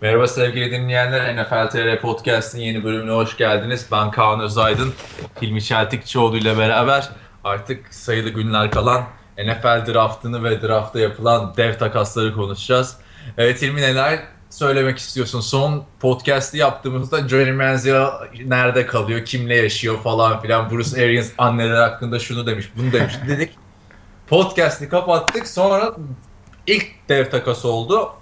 Merhaba sevgili dinleyenler. NFL TR Podcast'ın yeni bölümüne hoş geldiniz. Ben Kaan Özaydın. Hilmi Çeltikçioğlu ile beraber artık sayılı günler kalan NFL draftını ve draftta yapılan dev takasları konuşacağız. Evet Hilmi neler söylemek istiyorsun? Son podcast'i yaptığımızda Johnny Manziel nerede kalıyor, kimle yaşıyor falan filan. Bruce Arians anneler hakkında şunu demiş, bunu demiş dedik. Podcast'i kapattık. Sonra ilk dev takası oldu.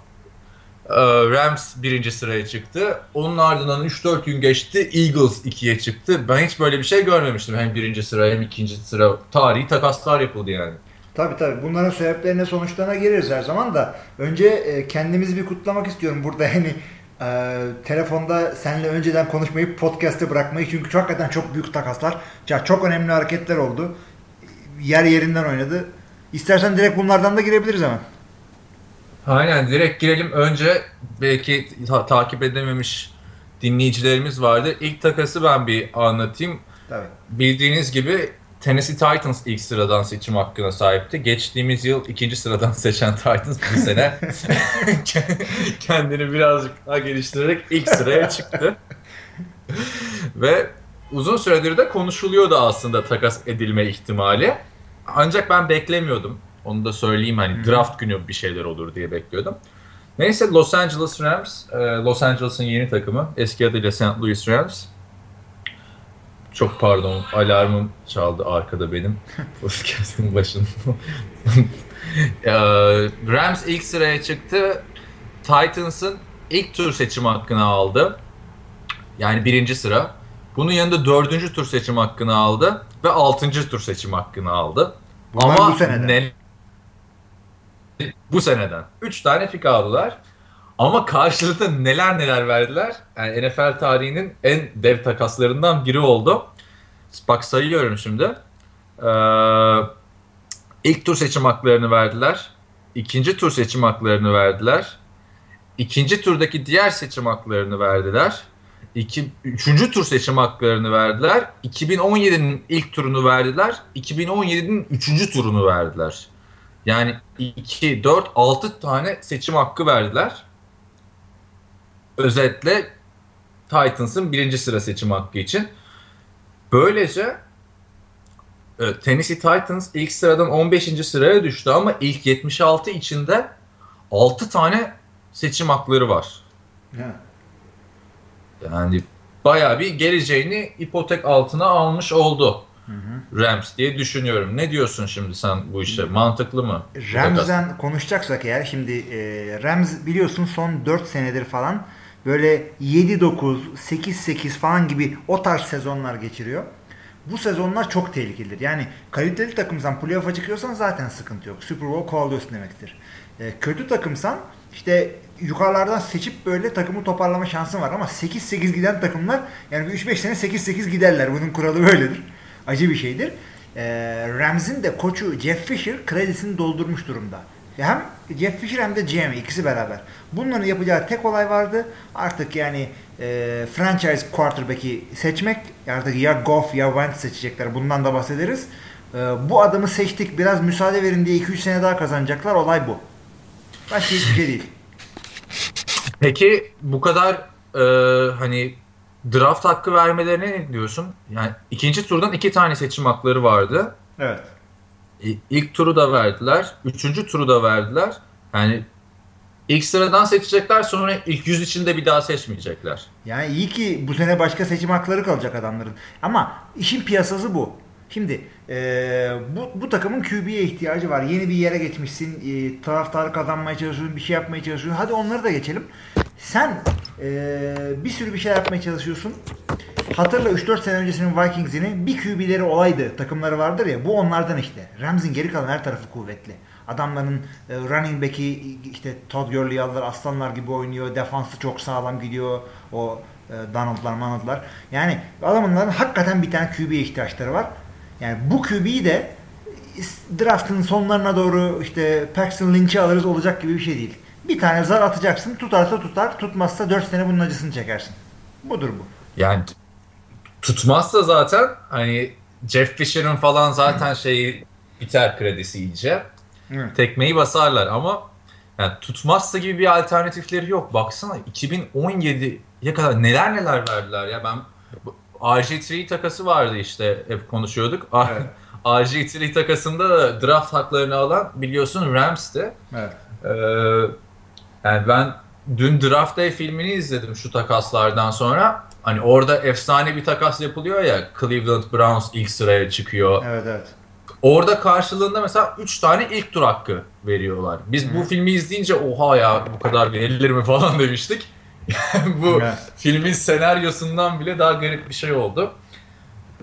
Ee, Rams birinci sıraya çıktı. Onun ardından 3-4 gün geçti. Eagles ikiye çıktı. Ben hiç böyle bir şey görmemiştim. Hem birinci sıra hem ikinci sıra. Tarihi takaslar yapıldı yani. Tabii tabii. Bunların sebeplerine sonuçlarına gireriz her zaman da. Önce e, kendimizi bir kutlamak istiyorum burada. Yani e, telefonda seninle önceden konuşmayı podcast'te bırakmayı. Çünkü çok hakikaten çok büyük takaslar. Çok önemli hareketler oldu. Yer yerinden oynadı. İstersen direkt bunlardan da girebiliriz hemen. Aynen direkt girelim. Önce belki ta- takip edememiş dinleyicilerimiz vardı. İlk takası ben bir anlatayım. Tabii. Bildiğiniz gibi Tennessee Titans ilk sıradan seçim hakkına sahipti. Geçtiğimiz yıl ikinci sıradan seçen Titans bu sene kendini birazcık daha geliştirerek ilk sıraya çıktı. Ve uzun süredir de konuşuluyordu aslında takas edilme ihtimali. Ancak ben beklemiyordum. Onu da söyleyeyim hani draft günü bir şeyler olur diye bekliyordum. Neyse Los Angeles Rams, e, Los Angeles'ın yeni takımı. Eski adıyla St. Louis Rams. Çok pardon alarmım çaldı arkada benim. Podcast'ın başında. E, Rams ilk sıraya çıktı. Titans'ın ilk tur seçim hakkını aldı. Yani birinci sıra. Bunun yanında dördüncü tur seçim hakkını aldı. Ve altıncı tur seçim hakkını aldı. Bunlar Ama bu seneden. Bu seneden. Üç tane pik aldılar. Ama karşılığında neler neler verdiler. Yani NFL tarihinin en dev takaslarından biri oldu. Bak sayıyorum şimdi. Ee, ilk tur seçim haklarını verdiler. İkinci tur seçim haklarını verdiler. İkinci turdaki diğer seçim haklarını verdiler. İki, üçüncü tur seçim haklarını verdiler. 2017'nin ilk turunu verdiler. 2017'nin üçüncü turunu verdiler. Yani 2, 4, 6 tane seçim hakkı verdiler. Özetle Titans'ın birinci sıra seçim hakkı için. Böylece e, Tennessee Titans ilk sıradan 15. sıraya düştü ama ilk 76 içinde 6 tane seçim hakları var. Ha. Yani bayağı bir geleceğini ipotek altına almış oldu. Rams diye düşünüyorum. Ne diyorsun şimdi sen bu işe? Mantıklı mı? Rams'den konuşacaksak eğer şimdi e, Rams biliyorsun son 4 senedir falan böyle 7-9, 8-8 falan gibi o tarz sezonlar geçiriyor. Bu sezonlar çok tehlikelidir. Yani kaliteli takımsan playoff'a çıkıyorsan zaten sıkıntı yok. Super Bowl kovalıyorsun demektir. E, kötü takımsan işte yukarılardan seçip böyle takımı toparlama şansın var ama 8-8 giden takımlar yani bir 3-5 sene 8-8 giderler. Bunun kuralı böyledir. Acı bir şeydir. E, Rams'in de koçu Jeff Fisher kredisini doldurmuş durumda. Hem Jeff Fisher hem de GM ikisi beraber. Bunların yapacağı tek olay vardı. Artık yani e, franchise quarterback'i seçmek. Artık ya Goff ya Wentz seçecekler. Bundan da bahsederiz. E, bu adamı seçtik. Biraz müsaade verin diye 2-3 sene daha kazanacaklar. Olay bu. Başka hiçbir şey değil. Peki bu kadar e, hani draft hakkı vermelerine ne diyorsun? Yani ikinci turdan iki tane seçim hakları vardı. Evet. İ- İlk turu da verdiler. Üçüncü turu da verdiler. Yani ilk sıradan seçecekler sonra ilk yüz içinde bir daha seçmeyecekler. Yani iyi ki bu sene başka seçim hakları kalacak adamların. Ama işin piyasası bu. Şimdi eee, bu, bu takımın QB'ye ihtiyacı var. Yeni bir yere geçmişsin. eee, taraftarı kazanmaya çalışıyorsun. Bir şey yapmaya çalışıyorsun. Hadi onları da geçelim. Sen eee, bir sürü bir şey yapmaya çalışıyorsun. Hatırla 3-4 sene öncesinin Vikings'ini bir QB'leri olaydı. Takımları vardır ya. Bu onlardan işte. Rams'in geri kalan her tarafı kuvvetli. Adamların e, running back'i işte Todd Gurley'i aldılar. Aslanlar gibi oynuyor. Defansı çok sağlam gidiyor. O e, Donald'lar, Manald'lar. Yani adamların hakikaten bir tane QB'ye ihtiyaçları var. Yani bu QB'yi de draftın sonlarına doğru işte Paxton Lynch'i alırız olacak gibi bir şey değil. Bir tane zar atacaksın. Tutarsa tutar. Tutmazsa 4 sene bunun acısını çekersin. Budur bu. Yani tutmazsa zaten hani Jeff Fisher'ın falan zaten şeyi biter kredisi iyice. Evet. Tekmeyi basarlar ama Yani tutmazsa gibi bir alternatifleri yok. Baksana 2017'ye kadar neler neler verdiler ya. Ben RG3 takası vardı işte hep konuşuyorduk. Evet. RG3 takasında da draft haklarını alan biliyorsun Rams'ti. Evet. Ee, yani ben dün Draft Day filmini izledim şu takaslardan sonra. Hani orada efsane bir takas yapılıyor ya. Cleveland Browns ilk sıraya çıkıyor. Evet evet. Orada karşılığında mesela 3 tane ilk tur hakkı veriyorlar. Biz bu filmi izleyince oha ya bu kadar verilir mi falan demiştik. bu Evet. filmin senaryosundan bile daha garip bir şey oldu.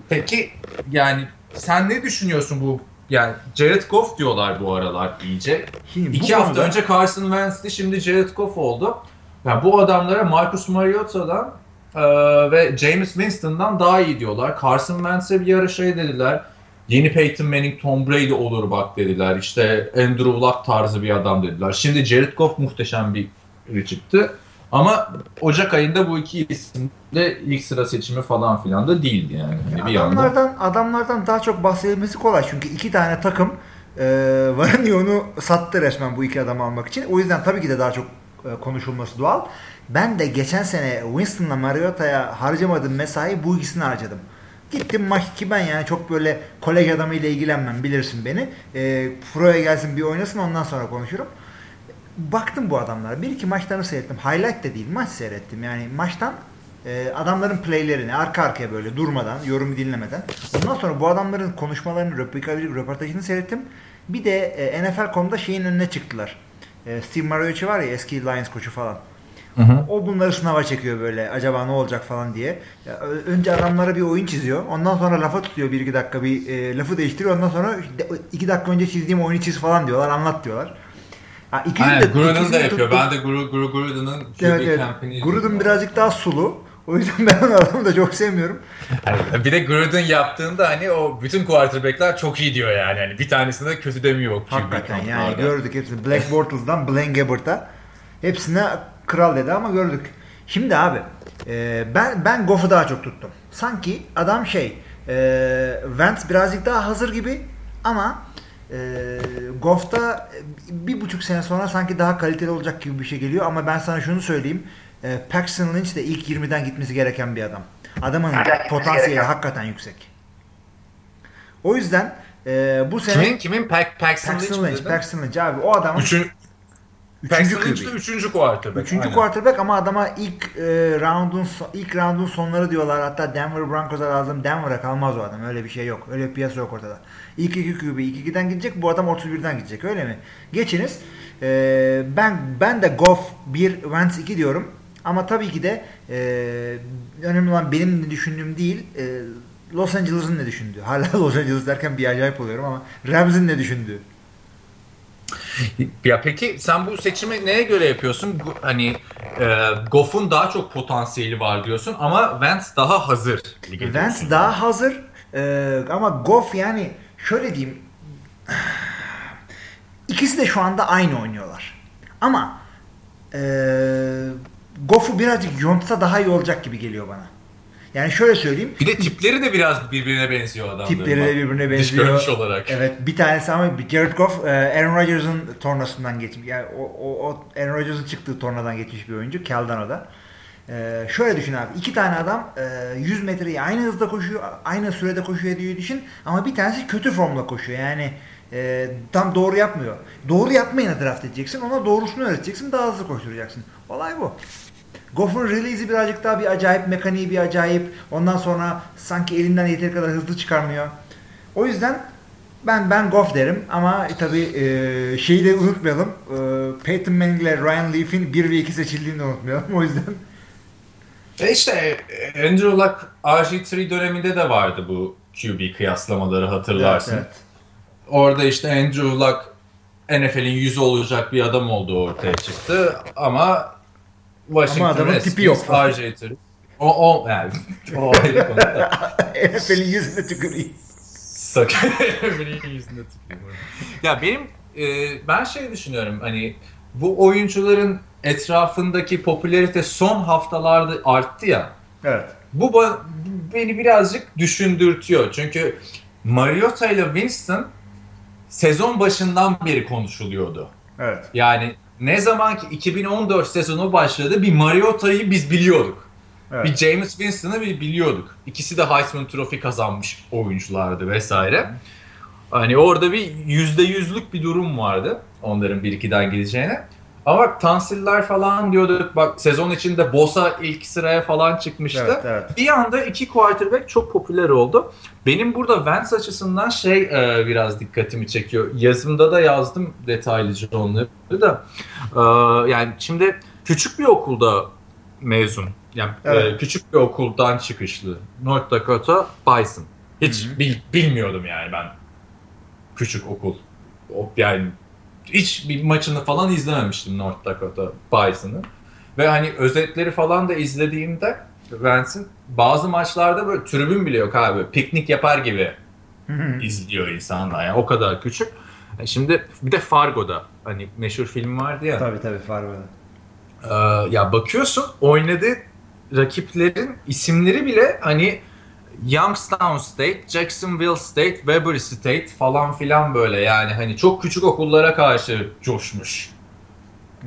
Peki yani sen ne düşünüyorsun bu yani Jared Goff diyorlar bu aralar iyice. Şimdi İki hafta konuda- önce Carson Wentz'ti şimdi Jared Goff oldu. Yani bu adamlara Marcus Mariota'dan e, ve James Winston'dan daha iyi diyorlar. Carson Wentz'e bir ara şey dediler. Yeni Peyton Manning, Tom Brady olur bak dediler. İşte Andrew Luck tarzı bir adam dediler. Şimdi Jared Goff muhteşem bir çıktı. Ama Ocak ayında bu iki isim de ilk sıra seçimi falan filan da değildi yani. Hani bir yandan. Adamlardan, adamlardan daha çok bahsedilmesi kolay çünkü iki tane takım e, varın yoğunu sattı resmen bu iki adamı almak için. O yüzden tabii ki de daha çok e, konuşulması doğal. Ben de geçen sene Winston'la Mariota'ya harcamadığım mesai bu ikisini harcadım. Gittim maç ki ben yani çok böyle kolej adamıyla ilgilenmem bilirsin beni. E, Pro'ya gelsin bir oynasın ondan sonra konuşurum. Baktım bu adamlara. Bir iki maçlarını seyrettim. Highlight de değil maç seyrettim. Yani maçtan e, adamların playlerini arka arkaya böyle durmadan, yorumu dinlemeden. Ondan sonra bu adamların konuşmalarını, röportajını, seyrettim. Bir de e, NFL.com'da şeyin önüne çıktılar. E, Steve Mariucci var ya eski Lions koçu falan. Hı hı. O bunları sınava çekiyor böyle acaba ne olacak falan diye. Ya, önce adamlara bir oyun çiziyor. Ondan sonra lafa tutuyor bir iki dakika bir e, lafı değiştiriyor. Ondan sonra de- iki dakika önce çizdiğim oyunu çiz falan diyorlar anlat diyorlar. Ha, ikisi Aynen, de- Gruden ikisini da yapıyor. tuttum. Ben de Gru- Gru- Gruden'ın QB Evet evet. Gruden birazcık daha sulu. O yüzden ben o adamı da çok sevmiyorum. Yani bir de Gruden yaptığında hani o bütün quarterback'ler çok iyi diyor yani. Hani bir tanesinde de kötü demiyor. Hakikaten yani kamplarda. gördük hepsini. Black Bortles'dan Blaine Gabbert'a hepsine kral dedi ama gördük. Şimdi abi e, ben ben Goff'u daha çok tuttum. Sanki adam şey e, Wentz birazcık daha hazır gibi ama e, Goff'ta bir buçuk sene sonra sanki daha kaliteli olacak gibi bir şey geliyor ama ben sana şunu söyleyeyim. E, Paxton Lynch de ilk 20'den gitmesi gereken bir adam. Adamın potansiyeli hakikaten yüksek. O yüzden e, bu sene Kimin? Kimin? Pack, Paxton Lynch Paxton Lynch, dedin? Paxton Lynch abi o adamın Üçün, üçüncü QB. üçüncü quarterback. Üçüncü aynen. quarterback ama adama ilk e, roundun ilk roundun sonları diyorlar. Hatta Denver Broncos'a lazım. Denver'a kalmaz o adam. Öyle bir şey yok. Öyle bir piyasa yok ortada. İlk iki QB ilk 2'den gidecek. Bu adam 31'den gidecek. Öyle mi? Geçiniz. E, ben ben de Goff 1, Wentz 2 diyorum. Ama tabii ki de e, önemli olan benim ne düşündüğüm değil. e, Los Angeles'ın ne düşündüğü. Hala Los Angeles derken bir acayip oluyorum ama Rams'in ne düşündüğü. Ya peki sen bu seçimi neye göre yapıyorsun? Hani e, Goff'un daha çok potansiyeli var diyorsun ama Wentz daha hazır. Wentz daha hazır Ee, ama Goff yani şöyle diyeyim ikisi de şu anda aynı oynuyorlar. Ama ee, Goff'u birazcık yontsa daha iyi olacak gibi geliyor bana. Yani şöyle söyleyeyim. Bir de tipleri de biraz birbirine benziyor adamların. Tipleri de birbirine Dış benziyor. görünüş olarak. Evet bir tanesi ama Jared Goff e, Aaron Rodgers'ın tornasından geçmiş. Yani o, o, o Aaron Rodgers'ın çıktığı tornadan geçmiş bir oyuncu. Caldano'da. E, şöyle düşün abi. iki tane adam e, 100 metreyi aynı hızda koşuyor. Aynı sürede koşuyor diye düşün. Ama bir tanesi kötü formla koşuyor. Yani e, tam doğru yapmıyor. Doğru yapmayana draft edeceksin. Ona doğrusunu öğreteceksin. Daha hızlı koşturacaksın. Olay bu. Goff'un release'i birazcık daha bir acayip, mekaniği bir acayip. Ondan sonra sanki elinden yeteri kadar hızlı çıkarmıyor. O yüzden ben ben Goff derim ama tabii e, şeyi de unutmayalım. E, Peyton Manning ile Ryan Leaf'in 1 ve 2 seçildiğini de unutmayalım. O yüzden E işte e, Andrew Luck RG3 döneminde de vardı bu QB kıyaslamaları hatırlarsın. Evet, evet. Orada işte Andrew Luck NFL'in yüzü olacak bir adam olduğu ortaya çıktı ama Washington Ama adamın tipi yok. RG3 o, o yani o ayrı konu da. NFL'in yüzüne tüküreyim. Sakın NFL'in yüzüne tüküreyim. Ya benim e, ben şey düşünüyorum hani bu oyuncuların etrafındaki popülarite son haftalarda arttı ya. Evet. Bu ba- beni birazcık düşündürtüyor. Çünkü Mariota ile Winston sezon başından beri konuşuluyordu. Evet. Yani ne zaman ki 2014 sezonu başladı bir Mariota'yı biz biliyorduk. Evet. Bir James Winston'ı bir biliyorduk. İkisi de Heisman Trophy kazanmış oyunculardı vesaire. Hani orada bir yüzde yüzlük bir durum vardı onların bir ikiden gideceğine. Ama bak Tansiller falan diyorduk. Bak sezon içinde Bosa ilk sıraya falan çıkmıştı. Evet, evet. Bir anda iki quarterback çok popüler oldu. Benim burada Vance açısından şey e, biraz dikkatimi çekiyor. Yazımda da yazdım detaylıca onları da. E, yani şimdi küçük bir okulda mezun. Yani e, evet. e, küçük bir okuldan çıkışlı. North Dakota Bison. Hiç bil, bilmiyordum yani ben. Küçük okul. Yani hiç bir maçını falan izlememiştim North Dakota Bison'ı. Ve hani özetleri falan da izlediğimde Vance'in bazı maçlarda böyle tribün bile yok abi. Piknik yapar gibi izliyor insanlar. Yani o kadar küçük. E, şimdi bir de Fargo'da hani meşhur film vardı ya. Tabii tabii Fargo'da. Ee, ya bakıyorsun oynadığı rakiplerin isimleri bile hani Youngstown State, Jacksonville State, Weber State falan filan böyle yani hani çok küçük okullara karşı coşmuş.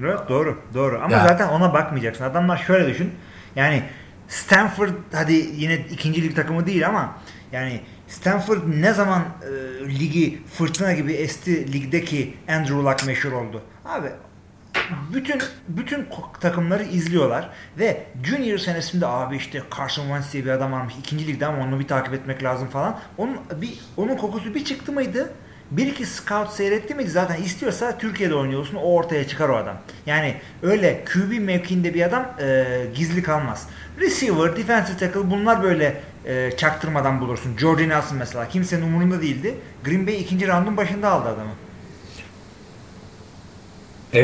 Evet doğru doğru ama yani. zaten ona bakmayacaksın. Adamlar şöyle düşün yani Stanford hadi yine ikinci lig takımı değil ama yani Stanford ne zaman e, ligi fırtına gibi esti ligdeki Andrew Luck meşhur oldu. Abi bütün bütün takımları izliyorlar ve Junior senesinde abi işte Carson Wentz diye bir adam varmış ikinci ligde ama onu bir takip etmek lazım falan. Onun bir onun kokusu bir çıktı mıydı? Bir iki scout seyretti miydi zaten istiyorsa Türkiye'de oynuyorsun o ortaya çıkar o adam. Yani öyle QB mevkiinde bir adam e, gizli kalmaz. Receiver, defensive tackle bunlar böyle e, çaktırmadan bulursun. Jordan Nelson mesela kimsenin umurunda değildi. Green Bay ikinci roundun başında aldı adamı.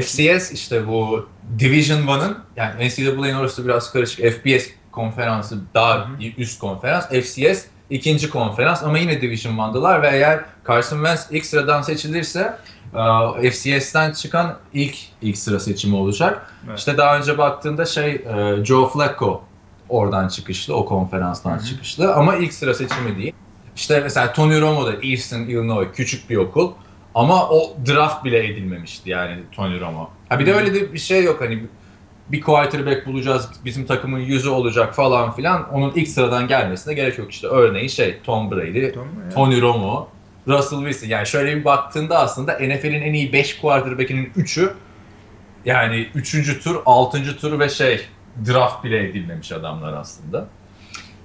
FCS işte bu Division 1'ın yani NCAA'nin orası biraz karışık. FBS konferansı daha Hı-hı. üst konferans. FCS ikinci konferans ama yine Division 1'dılar ve eğer Carson Wentz ilk sıradan seçilirse e, FCS'ten çıkan ilk ilk sıra seçimi olacak. Evet. İşte daha önce baktığında şey e, Joe Flacco oradan çıkışlı, o konferanstan Hı-hı. çıkışlı ama ilk sıra seçimi değil. İşte mesela Tony Romo da Eastern Illinois küçük bir okul. Ama o draft bile edilmemişti yani Tony Romo. Ha bir de öyle de bir şey yok hani bir quarterback bulacağız bizim takımın yüzü olacak falan filan. Onun ilk sıradan gelmesine gerek yok işte. Örneğin şey Tom Brady, Tom, Tony Romo, Russell Wilson. Yani şöyle bir baktığında aslında NFL'in en iyi 5 quarterback'inin 3'ü yani 3. tur, 6. tur ve şey draft bile edilmemiş adamlar aslında.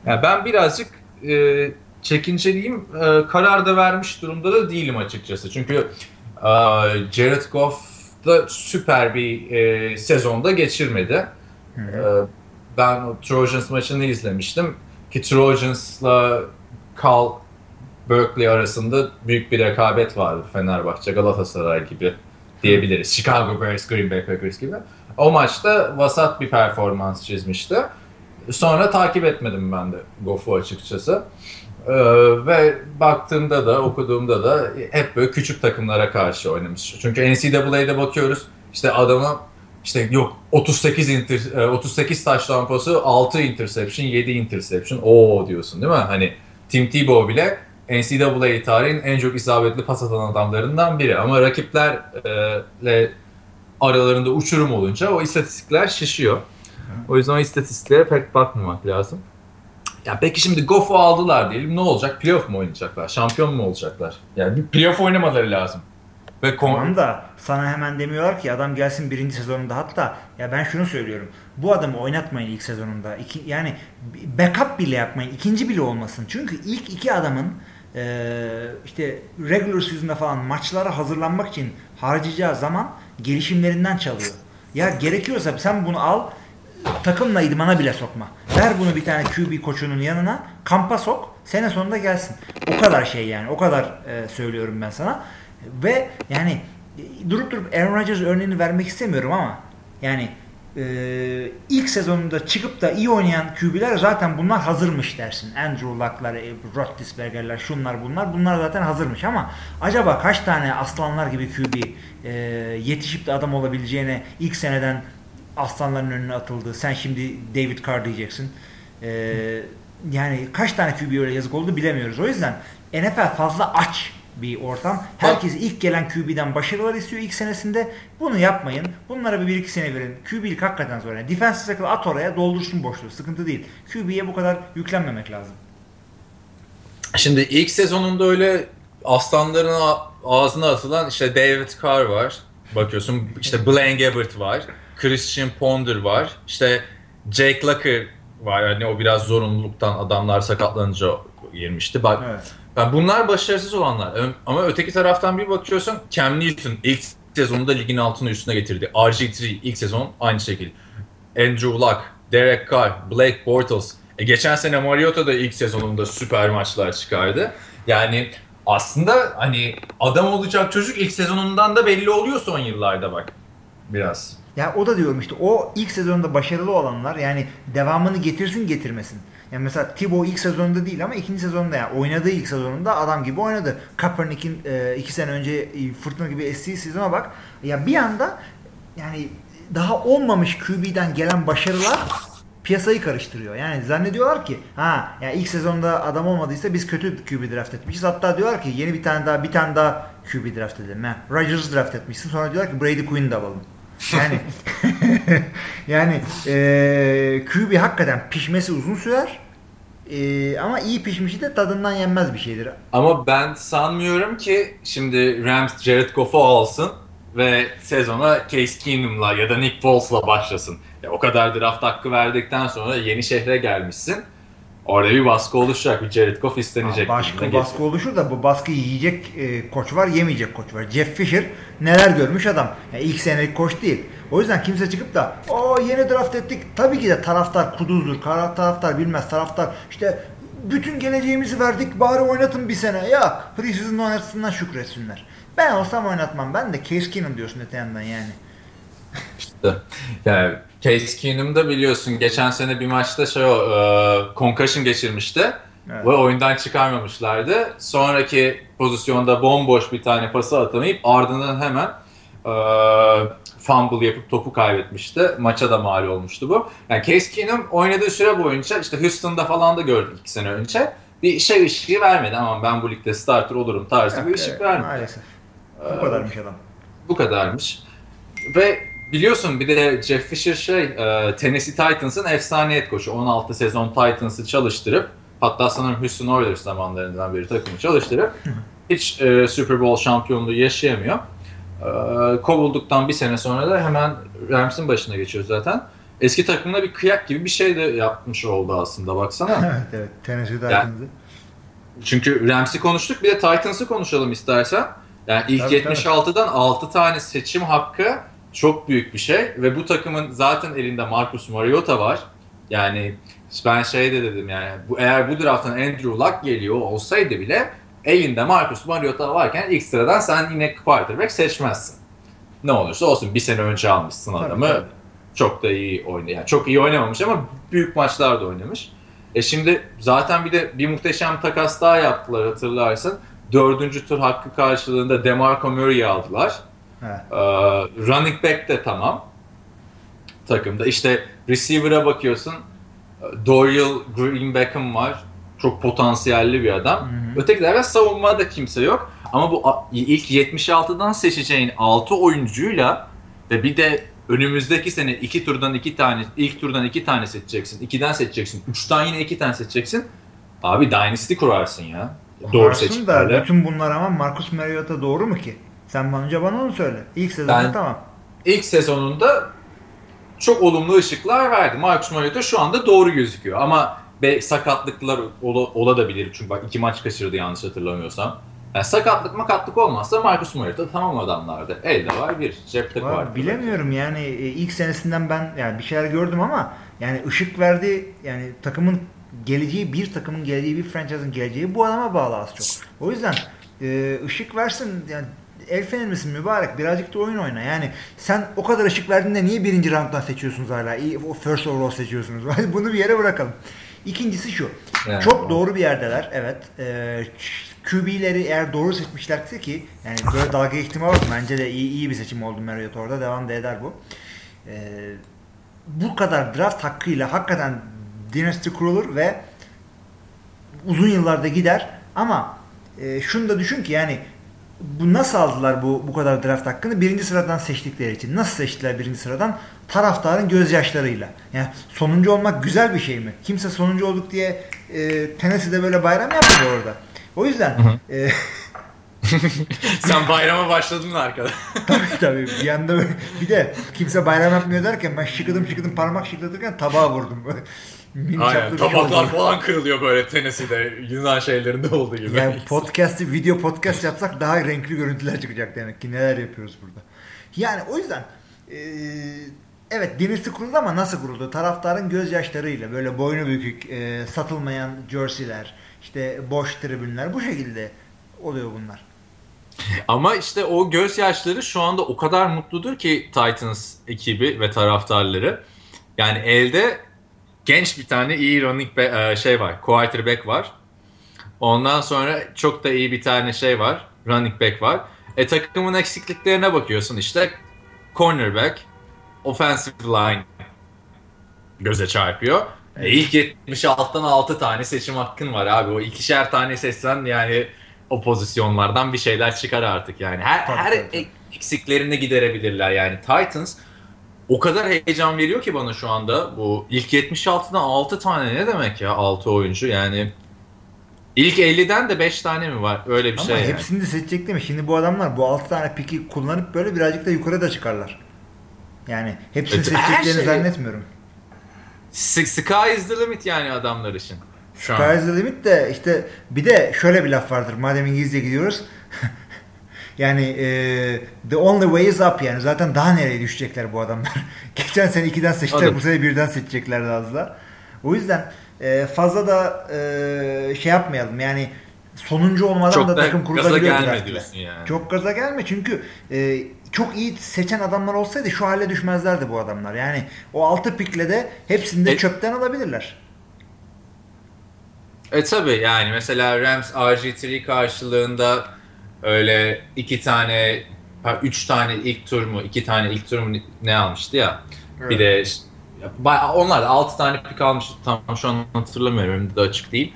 Yani ben birazcık e, çekinceliyim. E, karar da vermiş durumda da değilim açıkçası. Çünkü e, Jared Goff da süper bir e, sezonda geçirmedi. Hı hı. E, ben o Trojans maçını izlemiştim. Ki Trojans'la Cal Berkeley arasında büyük bir rekabet vardı. Fenerbahçe, Galatasaray gibi diyebiliriz. Chicago Bears, Green Bay Packers gibi. O maçta vasat bir performans çizmişti. Sonra takip etmedim ben de Goff'u açıkçası. Ee, ve baktığımda da okuduğumda da hep böyle küçük takımlara karşı oynamış. Çünkü NCAA'de bakıyoruz işte adamı işte yok 38 inter, 38 taş tampası 6 interception 7 interception o diyorsun değil mi? Hani Tim Tebow bile NCAA tarihin en çok isabetli pas atan adamlarından biri ama rakiplerle aralarında uçurum olunca o istatistikler şişiyor. O yüzden o istatistiklere pek bakmamak lazım. Ya peki şimdi Goff'u aldılar diyelim ne olacak? Playoff mu oynayacaklar? Şampiyon mu olacaklar? Yani bir playoff oynamaları lazım. Ve tamam da sana hemen demiyorlar ki adam gelsin birinci sezonunda hatta ya ben şunu söylüyorum. Bu adamı oynatmayın ilk sezonunda. İki, yani backup bile yapmayın. ikinci bile olmasın. Çünkü ilk iki adamın e, işte regular season'da falan maçlara hazırlanmak için harcayacağı zaman gelişimlerinden çalıyor. Ya gerekiyorsa sen bunu al takımla idmana bile sokma. Ver bunu bir tane QB koçunun yanına kampa sok sene sonunda gelsin. O kadar şey yani o kadar e, söylüyorum ben sana. Ve yani e, durup durup Aaron Rodgers örneğini vermek istemiyorum ama yani e, ilk sezonunda çıkıp da iyi oynayan QB'ler zaten bunlar hazırmış dersin. Andrew Luck'lar, e, Roethlisberger'ler, şunlar bunlar bunlar zaten hazırmış ama acaba kaç tane aslanlar gibi QB e, yetişip de adam olabileceğine ilk seneden aslanların önüne atıldı. Sen şimdi David Carr diyeceksin. Ee, yani kaç tane QB öyle yazık oldu bilemiyoruz. O yüzden NFL fazla aç bir ortam. Herkes ilk gelen QB'den başarılar istiyor ilk senesinde. Bunu yapmayın. Bunlara bir 1-2 sene verin. QB'lik hakikaten zor. Yani defensive tackle at oraya doldursun boşluğu. Sıkıntı değil. QB'ye bu kadar yüklenmemek lazım. Şimdi ilk sezonunda öyle aslanların ağzına atılan işte David Carr var. Bakıyorsun işte Blaine Gabbert var. Christian Ponder var. İşte Jake Locker var. Yani o biraz zorunluluktan adamlar sakatlanınca girmişti. Bak evet. yani bunlar başarısız olanlar. Ama öteki taraftan bir bakıyorsun Cam Newton ilk sezonunda ligin altını üstüne getirdi. RG3 ilk sezon aynı şekilde. Andrew Luck, Derek Carr, Blake Bortles. E, geçen sene Mariota da ilk sezonunda süper maçlar çıkardı. Yani aslında hani adam olacak çocuk ilk sezonundan da belli oluyor son yıllarda bak. Biraz. Ya o da diyorum işte o ilk sezonda başarılı olanlar yani devamını getirsin getirmesin. Yani mesela Thibaut ilk sezonunda değil ama ikinci sezonunda yani oynadığı ilk sezonunda adam gibi oynadı. Kaepernick'in e, iki sene önce fırtına gibi estiği sezona bak. Ya bir anda yani daha olmamış QB'den gelen başarılar piyasayı karıştırıyor. Yani zannediyorlar ki ha yani ilk sezonda adam olmadıysa biz kötü QB draft etmişiz. Hatta diyorlar ki yeni bir tane daha bir tane daha QB draft edelim. Rodgers draft etmişsin. Sonra diyorlar ki Brady Quinn'i de alalım. Yani yani e, QB hakikaten pişmesi uzun sürer. E, ama iyi pişmişi de tadından yenmez bir şeydir. Ama ben sanmıyorum ki şimdi Rams Jared Goff'u alsın ve sezona Case Keenum'la ya da Nick Foles'la başlasın. Ya o kadar draft hakkı verdikten sonra yeni şehre gelmişsin. Orada bir baskı oluşacak. Bir Jared Goff istenecek. Başka baskı oluşur da bu baskıyı yiyecek e, koç var, yemeyecek koç var. Jeff Fisher neler görmüş adam. Yani ilk senelik koç değil. O yüzden kimse çıkıp da o yeni draft ettik. Tabii ki de taraftar kuduzdur. Taraftar bilmez. Taraftar işte bütün geleceğimizi verdik bari oynatın bir sene. Ya preseason oynatsınlar şükretsinler. Ben olsam oynatmam. Ben de Case Keenum diyorsun öte yandan yani. İşte yani Case Keenum da biliyorsun geçen sene bir maçta şey o e, concussion geçirmişti. Evet. Ve oyundan çıkarmamışlardı. Sonraki pozisyonda bomboş bir tane pası atamayıp ardından hemen e, fumble yapıp topu kaybetmişti. Maça da mal olmuştu bu. Yani Case Keenum oynadığı süre boyunca işte Houston'da falan da gördük iki sene önce. Bir şey ışığı vermedi ama ben bu ligde starter olurum tarzı bir ışık vermedi. Maalesef. Bu kadarmış adam. Bu kadarmış. Ve biliyorsun bir de Jeff Fisher şey e, Tennessee Titans'ın efsane et koçu. 16 sezon Titans'ı çalıştırıp hatta sanırım Houston Oilers zamanlarından beri takımı çalıştırıp hiç e, Super Bowl şampiyonluğu yaşayamıyor. E, kovulduktan bir sene sonra da hemen Rams'in başına geçiyor zaten. Eski takımına bir kıyak gibi bir şey de yapmış oldu aslında baksana. evet evet Tennessee Titans'ı. Yani, çünkü Rams'i konuştuk bir de Titans'ı konuşalım istersen. Yani ilk tabii, 76'dan tabii. 6 tane seçim hakkı çok büyük bir şey ve bu takımın zaten elinde Marcus Mariota var. Yani ben şey de dedim yani bu eğer bu drafttan Andrew Luck geliyor olsaydı bile elinde Marcus Mariota varken ilk sıradan sen yine quarterback seçmezsin. Ne olursa olsun bir sene önce almışsın adamı. Tabii, tabii. Çok da iyi oynuyor. Yani çok iyi oynamamış ama büyük maçlarda oynamış. E şimdi zaten bir de bir muhteşem takas daha yaptılar hatırlarsın. Dördüncü tur hakkı karşılığında DeMarco Murray'i aldılar. Evet. Ee, running back de tamam takımda. İşte receiver'a bakıyorsun. Dorial Green Beckham var. Çok potansiyelli bir adam. Hı hı. Öteki tarafta savunmada kimse yok. Ama bu ilk 76'dan seçeceğin 6 oyuncuyla ve bir de önümüzdeki sene iki turdan iki tane, ilk turdan iki tane seçeceksin. ikiden seçeceksin. Üçten yine iki tane seçeceksin. Abi Dynasty kurarsın ya. Doğru seçimlerle. da bütün bunlar ama Marcus Mariota doğru mu ki? Sen önce bana onu söyle. İlk sezonunda ben, tamam. İlk sezonunda çok olumlu ışıklar verdi. Marcus Mariota şu anda doğru gözüküyor ama be, sakatlıklar ola, olabilir. Çünkü bak iki maç kaçırdı yanlış hatırlamıyorsam. Yani sakatlık makatlık olmazsa Marcus Mariota tamam adamlardı. Elde var bir, cepte var. Bilemiyorum yani e, ilk senesinden ben yani bir şeyler gördüm ama yani ışık verdi yani takımın geleceği bir takımın geleceği bir franchise'ın geleceği bu adama bağlı az çok. O yüzden e, ışık versin yani el fener misin mübarek birazcık da oyun oyna. Yani sen o kadar ışık verdiğinde niye birinci rounddan seçiyorsunuz hala? O first overall seçiyorsunuz. Bunu bir yere bırakalım. İkincisi şu. Yani, çok doğru bir yerdeler. Evet. E, QB'leri eğer doğru seçmişlerse ki yani böyle dalga ihtimal var. Bence de iyi, iyi bir seçim oldu Marriott orada. Devam da eder bu. E, bu kadar draft hakkıyla hakikaten dynasty kurulur ve uzun yıllarda gider ama e, şunu da düşün ki yani bu nasıl aldılar bu bu kadar draft hakkını? Birinci sıradan seçtikleri için. Nasıl seçtiler birinci sıradan? Taraftarın gözyaşlarıyla. Yani sonuncu olmak güzel bir şey mi? Kimse sonuncu olduk diye e, Tennessee'de böyle bayram yapmıyor orada. O yüzden e, Sen bayrama başladın arkada. tabii tabii bir yanda böyle, bir de kimse bayram yapmıyor derken ben şıkıdım şıkıdım parmak şıklatırken tabağa vurdum. Mini Aynen. şey Tabaklar oldu. falan kırılıyor böyle Tennessee'de Yunan şeylerinde olduğu gibi. Yani podcast'i video podcast yapsak daha renkli görüntüler çıkacak demek ki neler yapıyoruz burada. Yani o yüzden e, evet dinasti kuruldu ama nasıl kuruldu? Taraftarın gözyaşlarıyla böyle boynu bükük e, satılmayan jerseyler işte boş tribünler bu şekilde oluyor bunlar. Ama işte o gözyaşları şu anda o kadar mutludur ki Titans ekibi ve taraftarları. Yani elde genç bir tane iyi running back, e, şey var. Quarterback var. Ondan sonra çok da iyi bir tane şey var. Running back var. E takımın eksikliklerine bakıyorsun işte. Cornerback, offensive line göze çarpıyor. E ilk 76'dan 6 tane seçim hakkın var abi. O ikişer tane seçsen yani o pozisyonlardan bir şeyler çıkar artık yani. Her, Tabii, her tabii. eksiklerini giderebilirler yani. Titans o kadar heyecan veriyor ki bana şu anda. Bu ilk 76'dan 6 tane ne demek ya 6 oyuncu yani. İlk 50'den de 5 tane mi var? Öyle bir Ama şey yani. hepsini de seçecek değil mi? Şimdi bu adamlar bu 6 tane piki kullanıp böyle birazcık da yukarı da çıkarlar. Yani hepsini Evet, seçeceklerini şey- zannetmiyorum. Sky is the limit yani adamlar için. Şu an. Sky's the limit de işte bir de şöyle bir laf vardır. Madem İngilizce gidiyoruz. yani e, the only way is up yani. Zaten daha nereye düşecekler bu adamlar. Geçen sene 2'den seçtiler. Anladım. Bu sene birden seçecekler az da. O yüzden e, fazla da e, şey yapmayalım. Yani sonuncu olmadan Çok da da takım gaza kurulabiliyor gelme draft ile. diyorsun yani. Çok gaza gelme çünkü e, çok iyi seçen adamlar olsaydı şu hale düşmezlerdi bu adamlar. Yani o 6 pikle de hepsini de E- çöpten alabilirler. E tabi yani mesela Rams RG3 karşılığında öyle iki tane, üç tane ilk tur mu, iki tane ilk tur mu ne almıştı ya. Bir de onlar da altı tane pik almıştı tam şu an hatırlamıyorum önümde de açık değil.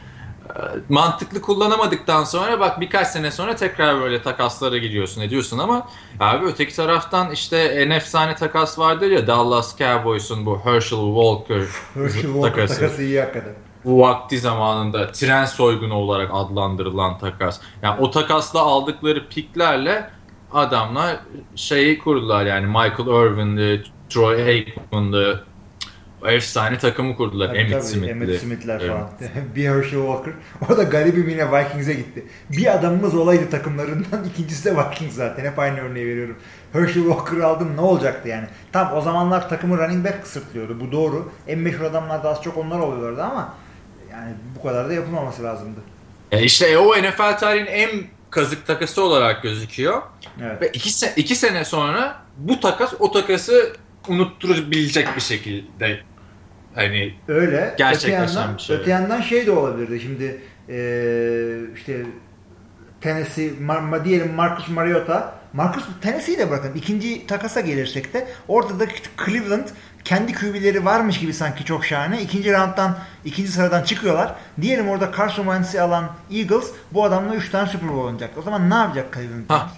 E, Mantıklı kullanamadıktan sonra bak birkaç sene sonra tekrar böyle takaslara gidiyorsun ediyorsun ama abi öteki taraftan işte en efsane takas vardır ya Dallas Cowboys'un bu Herschel Walker, Herschel Walker takası takası iyi hakikaten. Bu vakti zamanında tren soygunu olarak adlandırılan takas. Yani o takasla aldıkları piklerle adamlar şeyi kurdular yani Michael Irvin'di, Troy Aikman'dı. Efsane takımı kurdular. Tabii, tabii, Smith'li. Emmitt Smith'ler Evet. falan. bir Herschel Walker. O da garibim yine Vikings'e gitti. Bir adamımız olaydı takımlarından. ikincisi de Vikings zaten. Hep aynı örneği veriyorum. Herschel Walker'ı aldım ne olacaktı yani? Tam o zamanlar takımı running back kısıtlıyordu. Bu doğru. En meşhur adamlar da az çok onlar oluyorlardı ama yani bu kadar da yapılmaması lazımdı. Ya işte e, o NFL tarihinin en kazık takası olarak gözüküyor. Evet. Ve iki, se- iki sene sonra bu takas o takası unutturabilecek bir şekilde hani Öyle. Gerçekleşen öte yandan, bir şey. Öte yandan şey de olabilirdi. Şimdi eee, işte Tennessee, Mar- Ma- diyelim Marcus Mariota. Marcus Tennessee'yi de bırakın. İkinci takasa gelirsek de orada da Cleveland kendi QB'leri varmış gibi sanki çok şahane. İkinci rounddan, ikinci sıradan çıkıyorlar. Diyelim orada Carson Wentz'i alan Eagles bu adamla 3 tane Super Bowl oynayacak. O zaman ne yapacak Cleveland? Ha,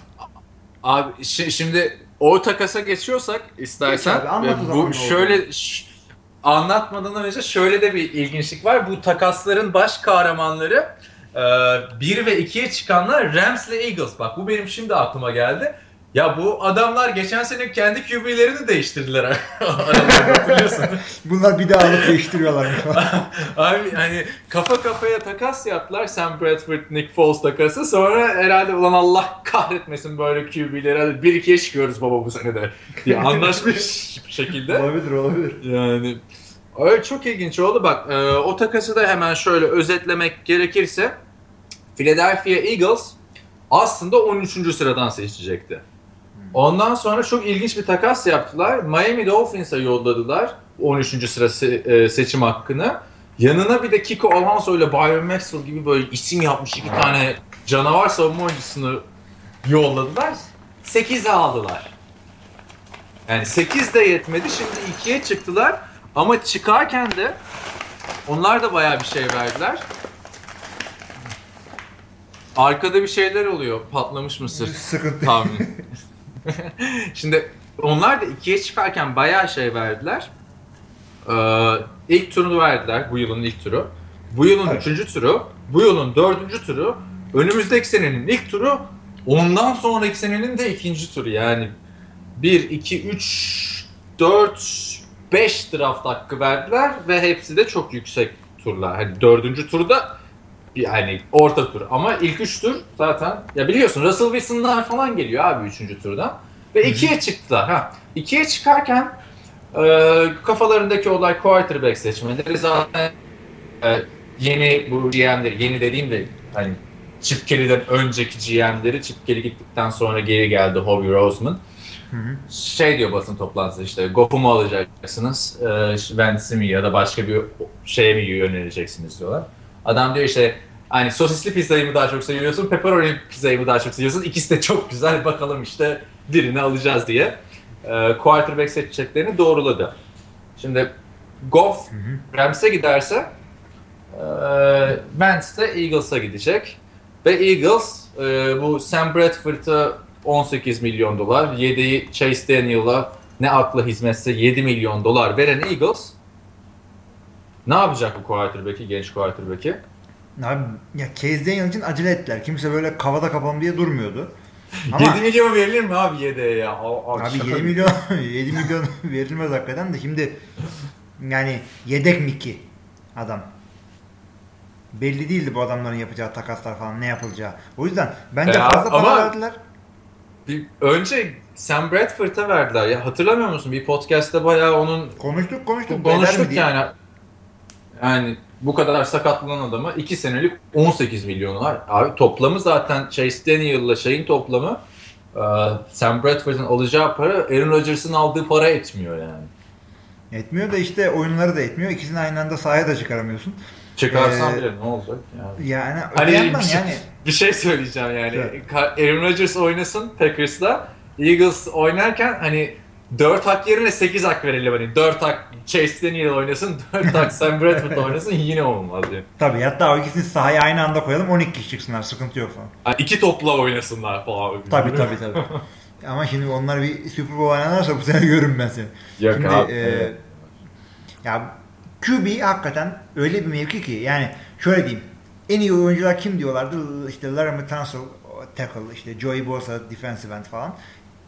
Abi şi- şimdi o takasa geçiyorsak istersen Geç abi, e, bu şöyle anlatmadan önce şöyle de bir ilginçlik var. Bu takasların baş kahramanları 1 ve 2'ye çıkanlar Rams ile Eagles. Bak bu benim şimdi aklıma geldi. Ya bu adamlar geçen sene kendi QB'lerini değiştirdiler. Hatırlıyorsun. Bunlar bir daha alıp değiştiriyorlar. Abi hani kafa kafaya takas yaptılar. Sam Bradford, Nick Foles takası. Sonra herhalde ulan Allah kahretmesin böyle QB'leri. Hadi 1-2'ye çıkıyoruz baba bu sene de. diye anlaşmış bir şekilde. olabilir olabilir. Yani öyle çok ilginç oldu. Bak e, o takası da hemen şöyle özetlemek gerekirse Philadelphia Eagles aslında 13. sıradan seçecekti. Ondan sonra çok ilginç bir takas yaptılar. Miami Dolphins'a yolladılar 13. sıra se- e, seçim hakkını. Yanına bir de Kiko Alonso ile Byron Maxwell gibi böyle isim yapmış iki tane canavar savunma oyuncusunu yolladılar. 8'e aldılar. Yani 8 de yetmedi. Şimdi 2'ye çıktılar. Ama çıkarken de onlar da bayağı bir şey verdiler. arkada bir şeyler oluyor. Patlamış mısır. Sıkıntı. Tahmin. Şimdi onlar da ikiye çıkarken bayağı şey verdiler. Ee, ilk turunu verdiler. Bu yılın ilk turu. Bu yılın Evet. üçüncü turu. Bu yılın dördüncü turu. Önümüzdeki senenin ilk turu. Ondan sonraki senenin de ikinci turu. Yani 1, 2, 3, 4, 5 draft hakkı verdiler. Ve hepsi de çok yüksek turlar. Hani dördüncü turda yani orta tur ama ilk üç tur zaten ya biliyorsun Russell Wilson'lar falan geliyor abi üçüncü turdan ve ikiye çıktılar. Ha ikiye çıkarken e, kafalarındaki olay quarterback seçmeleri zaten e, yeni bu GM'leri yeni dediğim de hani Chip Kelly'den önceki GM'leri Chip Kelly gittikten sonra geri geldi Howie Roseman. Hı hı. Şey diyor basın toplantısı işte Goff'u mu alacaksınız, e, Wentz'i mi ya da başka bir şeye mi yöneleceksiniz diyorlar. Adam diyor işte hani sosisli pizzayı mı daha çok seviyorsun, pepperoni pizzayı mı daha çok seviyorsun? İkisi de çok güzel bakalım işte birini alacağız diye. E, quarterback seçeceklerini doğruladı. Şimdi Goff Rams'e giderse e, Wentz de Eagles'a gidecek. Ve Eagles e, bu Sam Bradford'a 18 milyon dolar, yedeği Chase Daniel'a ne akla hizmetse 7 milyon dolar veren Eagles ne yapacak bu quarterback'i, genç quarterback'i? Abi ya Case Daniel için acele ettiler. Kimse böyle kavada kapalım diye durmuyordu. Ama 7 milyon verilir mi abi yedeğe ya? A- abi şaka 7 gibi. milyon 7 milyon verilmez hakikaten de şimdi yani yedek mi ki adam? Belli değildi bu adamların yapacağı takaslar falan ne yapılacağı. O yüzden bence Ya, fazla para verdiler. Bir- önce Sam Bradford'a verdiler ya hatırlamıyor musun? Bir podcast'ta bayağı onun Konuştuk konuştuk. konuştuk diye. Yani. Bu kadar sakatlanan adama 2 senelik 18 milyon var. Abi toplamı zaten Chase Daniel'la şeyin toplamı e, Sam Bradford'ın alacağı para Aaron Rodgers'ın aldığı para etmiyor yani. Etmiyor da işte oyunları da etmiyor. İkisini aynı anda sahaya da çıkaramıyorsun. Çıkarsan Ee, bile ne olacak yani. Yani Hani bir şey, yani bir şey söyleyeceğim yani. Ka- Aaron Rodgers oynasın Packers'la. Eagles oynarken hani 4 hak yerine 8 hak verelim hani. 4 hak Chase Daniel oynasın, 4 hak Sam Bradford oynasın yine olmaz yani. tabii hatta o ikisini sahaya aynı anda koyalım 12 kişi çıksınlar sıkıntı yok falan. Yani iki topla oynasınlar falan. Tabii tabii tabii. Ama şimdi onlar bir Super Bowl oynarlarsa bu sene görürüm ben seni. Yok Şimdi abi. e, evet. ya QB hakikaten öyle bir mevki ki yani şöyle diyeyim. En iyi oyuncular kim diyorlardı? İşte Laramie Tunsil tackle, işte Joey Bosa defensive end falan.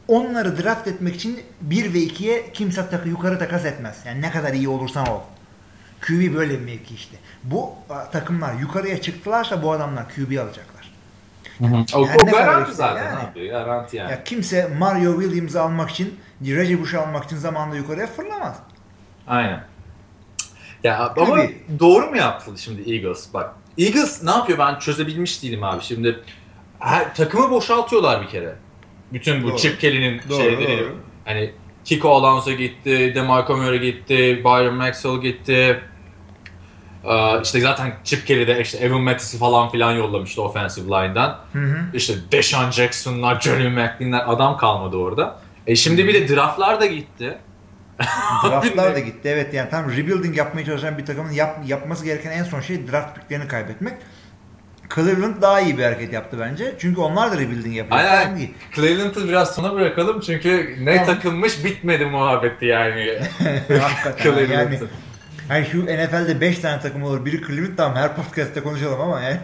Onları draft etmek için 1 ve 2'ye kimse takı yukarı takas etmez. Yani ne kadar iyi olursan ol. QB böyle bir mevki işte. Bu takımlar yukarıya çıktılarsa bu adamlar QB alacaklar. o, yani o ne kadar garanti zaten yani. abi. Garanti yani. Ya kimse Mario Williams'ı almak için, Reggie Bush'u almak için zamanında yukarıya fırlamaz. Aynen. Ya ama Tabii. doğru mu yaptı şimdi Eagles? Bak Eagles ne yapıyor ben çözebilmiş değilim abi. Şimdi her, takımı boşaltıyorlar bir kere. Bütün bu Doğru. Chip Kelly'nin Doğru, şeyleri. doğru. Hani Kiko Alonso gitti, DeMarco Murray gitti, Byron Maxwell gitti. Ee, işte zaten Chip Kelly de işte Evan Mattis'i falan filan yollamıştı offensive line'dan. Hı hı. İşte Deshaun Jackson'lar, Johnny McLean'ler adam kalmadı orada. E şimdi bir de draftlar da gitti. Draftlar da gitti. Evet yani tam rebuilding yapmaya çalışan bir takımın yap, yapması gereken en son şey draft picklerini kaybetmek. Cleveland daha iyi bir hareket yaptı bence. Çünkü onlar da rebuilding yapıyor. Aynen. Değil. Cleveland'ı biraz sona bırakalım çünkü ne Tamam. takılmış bitmedi muhabbeti yani. Hakikaten yani. Yani şu NFL'de 5 tane takım olur. Biri Cleveland tamam her podcast'te konuşalım ama yani.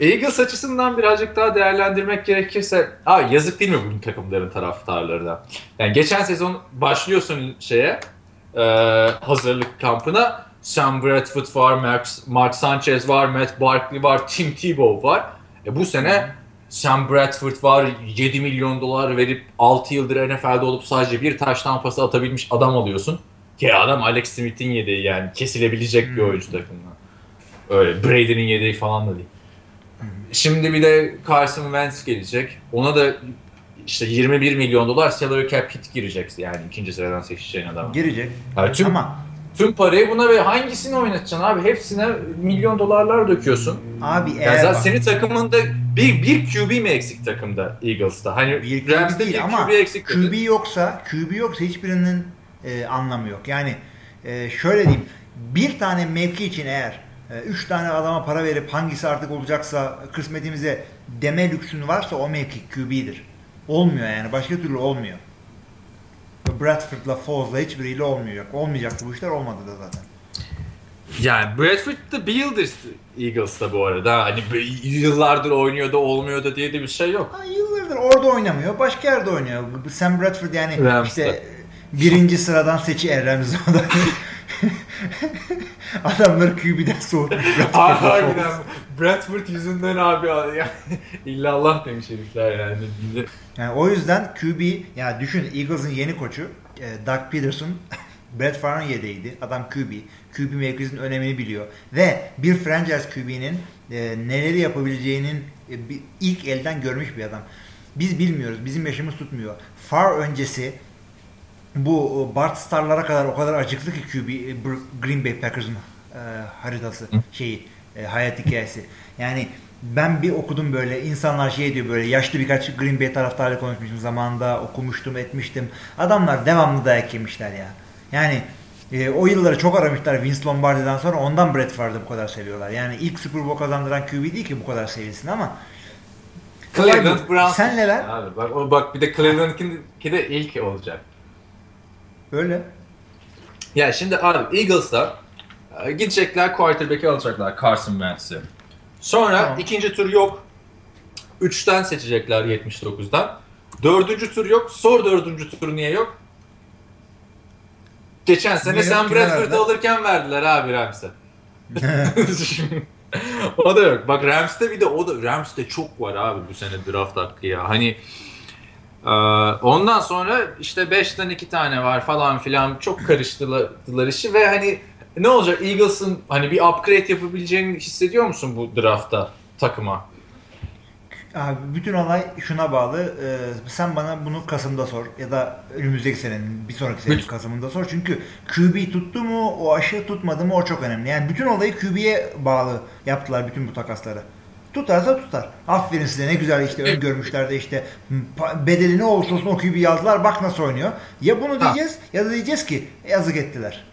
Eagles açısından birazcık daha değerlendirmek gerekirse Aa, yazık değil mi bu takımların taraftarlarına? Yani geçen sezon başlıyorsun şeye e, hazırlık kampına Sam Bradford var, Mark, Mark Sanchez var, Matt Barkley var, Tim Tebow var. E, bu sene Sam Bradford var 7 milyon dolar verip 6 yıldır NFL'de olup sadece bir taş tampası atabilmiş adam alıyorsun. Ki adam Alex Smith'in yedeği yani kesilebilecek bir Hmm. oyuncu takımdan. Öyle Brady'nin yedeği falan da değil. Şimdi bir de Carson Wentz gelecek. Ona da işte 21 milyon dolar salary cap hit girecek yani ikinci sıradan seçeceğin adam. Girecek. Yani tüm, Ama tüm parayı buna ve hangisini oynatacaksın abi? Hepsine milyon dolarlar döküyorsun. abi Yani eğer zaten bak- senin takımında bir, bir QB mi eksik takımda Eagles'ta? Hani Bir Rams'da değil bir ama QB eksik. QB yoksa QB yoksa hiçbirinin e, anlamı yok. Yani e, şöyle diyeyim bir tane mevki için eğer e, üç tane adama para verip hangisi artık olacaksa kısmetimize deme lüksün varsa o mevki QB'dir. Olmuyor yani. Başka türlü olmuyor. Bradford'la Foz'la hiçbiriyle olmayacak. Olmayacaktı bu işler olmadı da zaten. Yani Bradford da bir yıldır Eagles'ta bu arada. Hani yıllardır oynuyor da olmuyor da diye de bir şey yok. Ha, yıllardır orada oynamıyor. Başka yerde oynuyor. Sam Bradford yani Rams'ta. işte birinci sıradan seçi Rams'da. Adamları QB'den soğutmuş. Harbiden Bradford yüzünden abi ya. illallah demiş herifler yani. Yani o yüzden QB yani düşün Eagles'ın yeni koçu e, Doug Peterson Brett Favre'ın yedeğiydi. Adam QB. QB mevkisinin önemini biliyor. Ve bir franchise QB'nin e, neleri yapabileceğinin e, bir, ilk elden görmüş bir adam. Biz bilmiyoruz. Bizim yaşımız tutmuyor. Far öncesi bu Bart Star'lara kadar o kadar acıklı ki QB e, Green Bay Packers'ın e, haritası şeyi e, hayat hikayesi. Yani ben bir okudum böyle insanlar şey diyor böyle yaşlı birkaç Green Bay taraftarıyla konuşmuştum zamanında okumuştum etmiştim. Adamlar devamlı dayak yemişler ya. Yani e, o yılları çok aramışlar Vince Lombardi'den sonra ondan Brett Favre'ı bu kadar seviyorlar. Yani ilk Super Bowl kazandıran QB değil ki bu kadar sevilsin ama Cleveland Browns. Sen neler? Abi bak, o, bak bir de Cleveland'inki de ilk olacak. Öyle. Ya şimdi abi Eagles'ta e, gidecekler quarterback'i alacaklar Carson Wentz'i. Sonra Tamam. ikinci tur yok. Üçten seçecekler 79'dan. Dördüncü tur yok. Sor dördüncü tur niye yok? Geçen sene Niye? Sam verdiler? alırken verdiler abi Rams'e. o da yok. Bak Rams'te bir de o da Rams'te çok var abi bu sene draft hakkı ya. Hani ondan sonra işte 5'ten 2 tane var falan filan çok karıştırdılar işi ve hani ne olacak Eagles'ın hani bir upgrade yapabileceğini hissediyor musun bu draftta takıma? Abi bütün olay şuna bağlı. Ee, sen bana bunu Kasım'da sor ya da önümüzdeki senenin bir sonraki senenin Bütün- Kasım'ında sor. Çünkü QB tuttu mu, o aşı tutmadı mı o çok önemli. Yani bütün olayı QB'ye bağlı yaptılar bütün bu takasları. Tutarsa tutar. Aferin size ne güzel işte öngörmüşler de işte bedeli ne olursa olsun o QB'yi aldılar bak nasıl oynuyor. Ya bunu Ha. diyeceğiz ya da diyeceğiz ki yazık ettiler.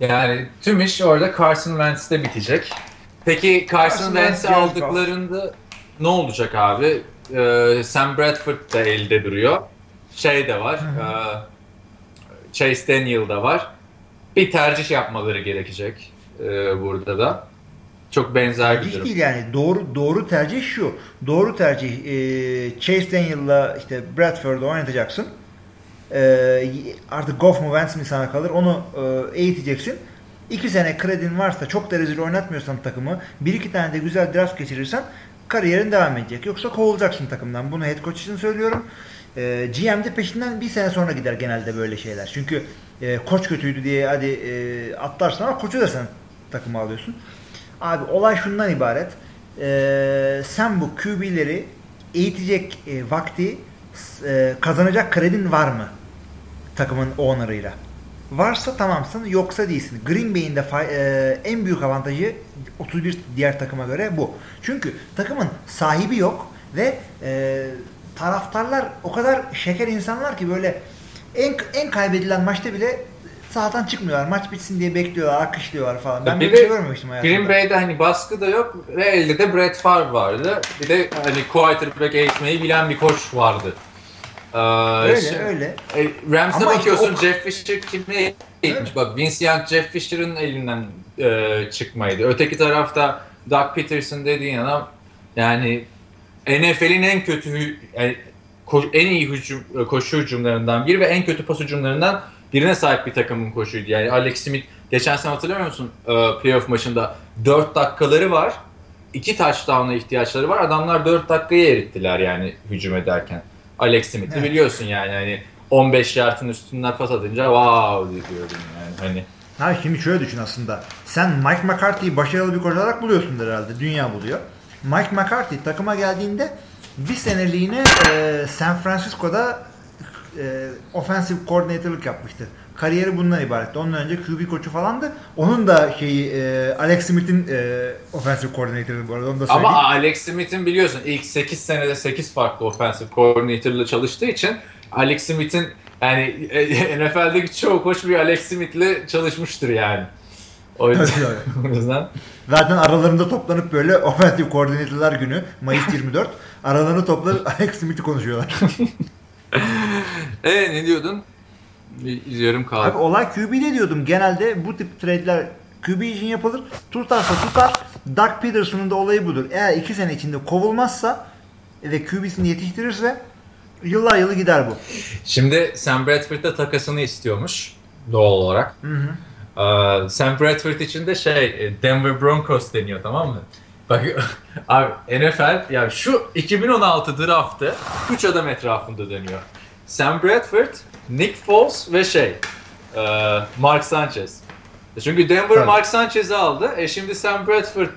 Yani tüm iş orada Carson Wentz'te bitecek. Peki Carson Carson Wentz'i Wentz, aldıklarında ne olacak abi? Ee, Sam Bradford da elde duruyor. Şey de var. e, Chase Daniel da var. Bir tercih yapmaları gerekecek e, burada da. Çok benzer bir durum. değil yani doğru doğru tercih şu. Doğru tercih e, Chase Daniel'la işte Bradford'u oynatacaksın. E, artık Goff mu Wentz mi sana kalır onu e, eğiteceksin. İki sene kredin varsa çok da rezil oynatmıyorsan takımı bir iki tane de güzel draft geçirirsen kariyerin devam edecek. Yoksa kovulacaksın takımdan. Bunu head coach için söylüyorum. E, GM de peşinden bir sene sonra gider genelde böyle şeyler. Çünkü e, koç kötüydü diye hadi e, atlarsın ama koçu da sen takıma alıyorsun. Abi olay şundan ibaret. Ee, sen bu QB'leri eğitecek e, vakti e, kazanacak kredin var mı? Takımın owner'ıyla. Varsa tamamsın yoksa değilsin. Green Bay'in de e, en büyük avantajı 31 diğer takıma göre bu. Çünkü takımın sahibi yok ve e, taraftarlar o kadar şeker insanlar ki böyle en, en kaybedilen maçta bile sahadan çıkmıyorlar. Maç bitsin diye bekliyorlar, alkışlıyorlar falan. Ben Bir böyle bir şey görmemiştim hayatımda. Green Bay'de hani baskı da yok ve elde de Brett Favre vardı. Bir de hani quarterback eğitmeyi bilen bir koç vardı. Ee, Öyle şimdi- öyle. E, Rams'e Ama işte bakıyorsun o- Jeff Fisher kime eğitmiş? Bak Vince Young Jeff Fisher'ın elinden e, çıkmaydı. Öteki tarafta Doug Peterson dediğin adam yani NFL'in en kötü e, en iyi hücum, e, koşu hücumlarından biri ve en kötü pas hücumlarından birine sahip bir takımın koşuydu. Yani Alex Smith geçen sene hatırlamıyor musun? E, playoff maçında 4 dakikaları var. 2 touchdown'a ihtiyaçları var. Adamlar 4 dakikayı erittiler yani hücum ederken. Alex Smith'i Evet. biliyorsun yani hani 15 yardın üstünden pas atınca wow diyordum yani hani. Ha şimdi şöyle düşün aslında. Sen Mike McCarthy'yi başarılı bir koç olarak buluyorsundur herhalde. Dünya buluyor. Mike McCarthy takıma geldiğinde bir seneliğine e, San Francisco'da e, offensive coordinator'lık yapmıştı. Kariyeri bundan ibaretti. Ondan önce QB koçu falandı. Onun da şeyi e, Alex Smith'in e, offensive coordinator'ı bu arada onu da söyleyeyim. Ama Alex Smith'in biliyorsun ilk 8 senede 8 farklı offensive coordinator'la çalıştığı için Alex Smith'in yani e, NFL'deki çoğu koç bir Alex Smith'le çalışmıştır yani. O yüzden, Tabii, o yüzden Zaten aralarında toplanıp böyle offensive koordinatörler günü Mayıs 24 aralarını toplanıp Alex Smith'i konuşuyorlar. e ne diyordun? Bir yarım kaldı. Abi olay QB'de diyordum. Genelde bu tip trade'ler QB için yapılır. Tutarsa tutar. Doug Peterson'un da olayı budur. Eğer iki sene içinde kovulmazsa ve QB'sini yetiştirirse yıllar yılı gider bu. Şimdi Sam Bradford'da takasını istiyormuş doğal olarak. Hı hı. Ee, Sam Bradford için de şey Denver Broncos deniyor tamam mı? Bak abi NFL yani şu 2016 draftı 3 adam etrafında dönüyor. Sam Bradford, Nick Foles ve şey e, Mark Sanchez. Çünkü Denver Tabii. Mark Sanchez'i aldı. E şimdi Sam Bradford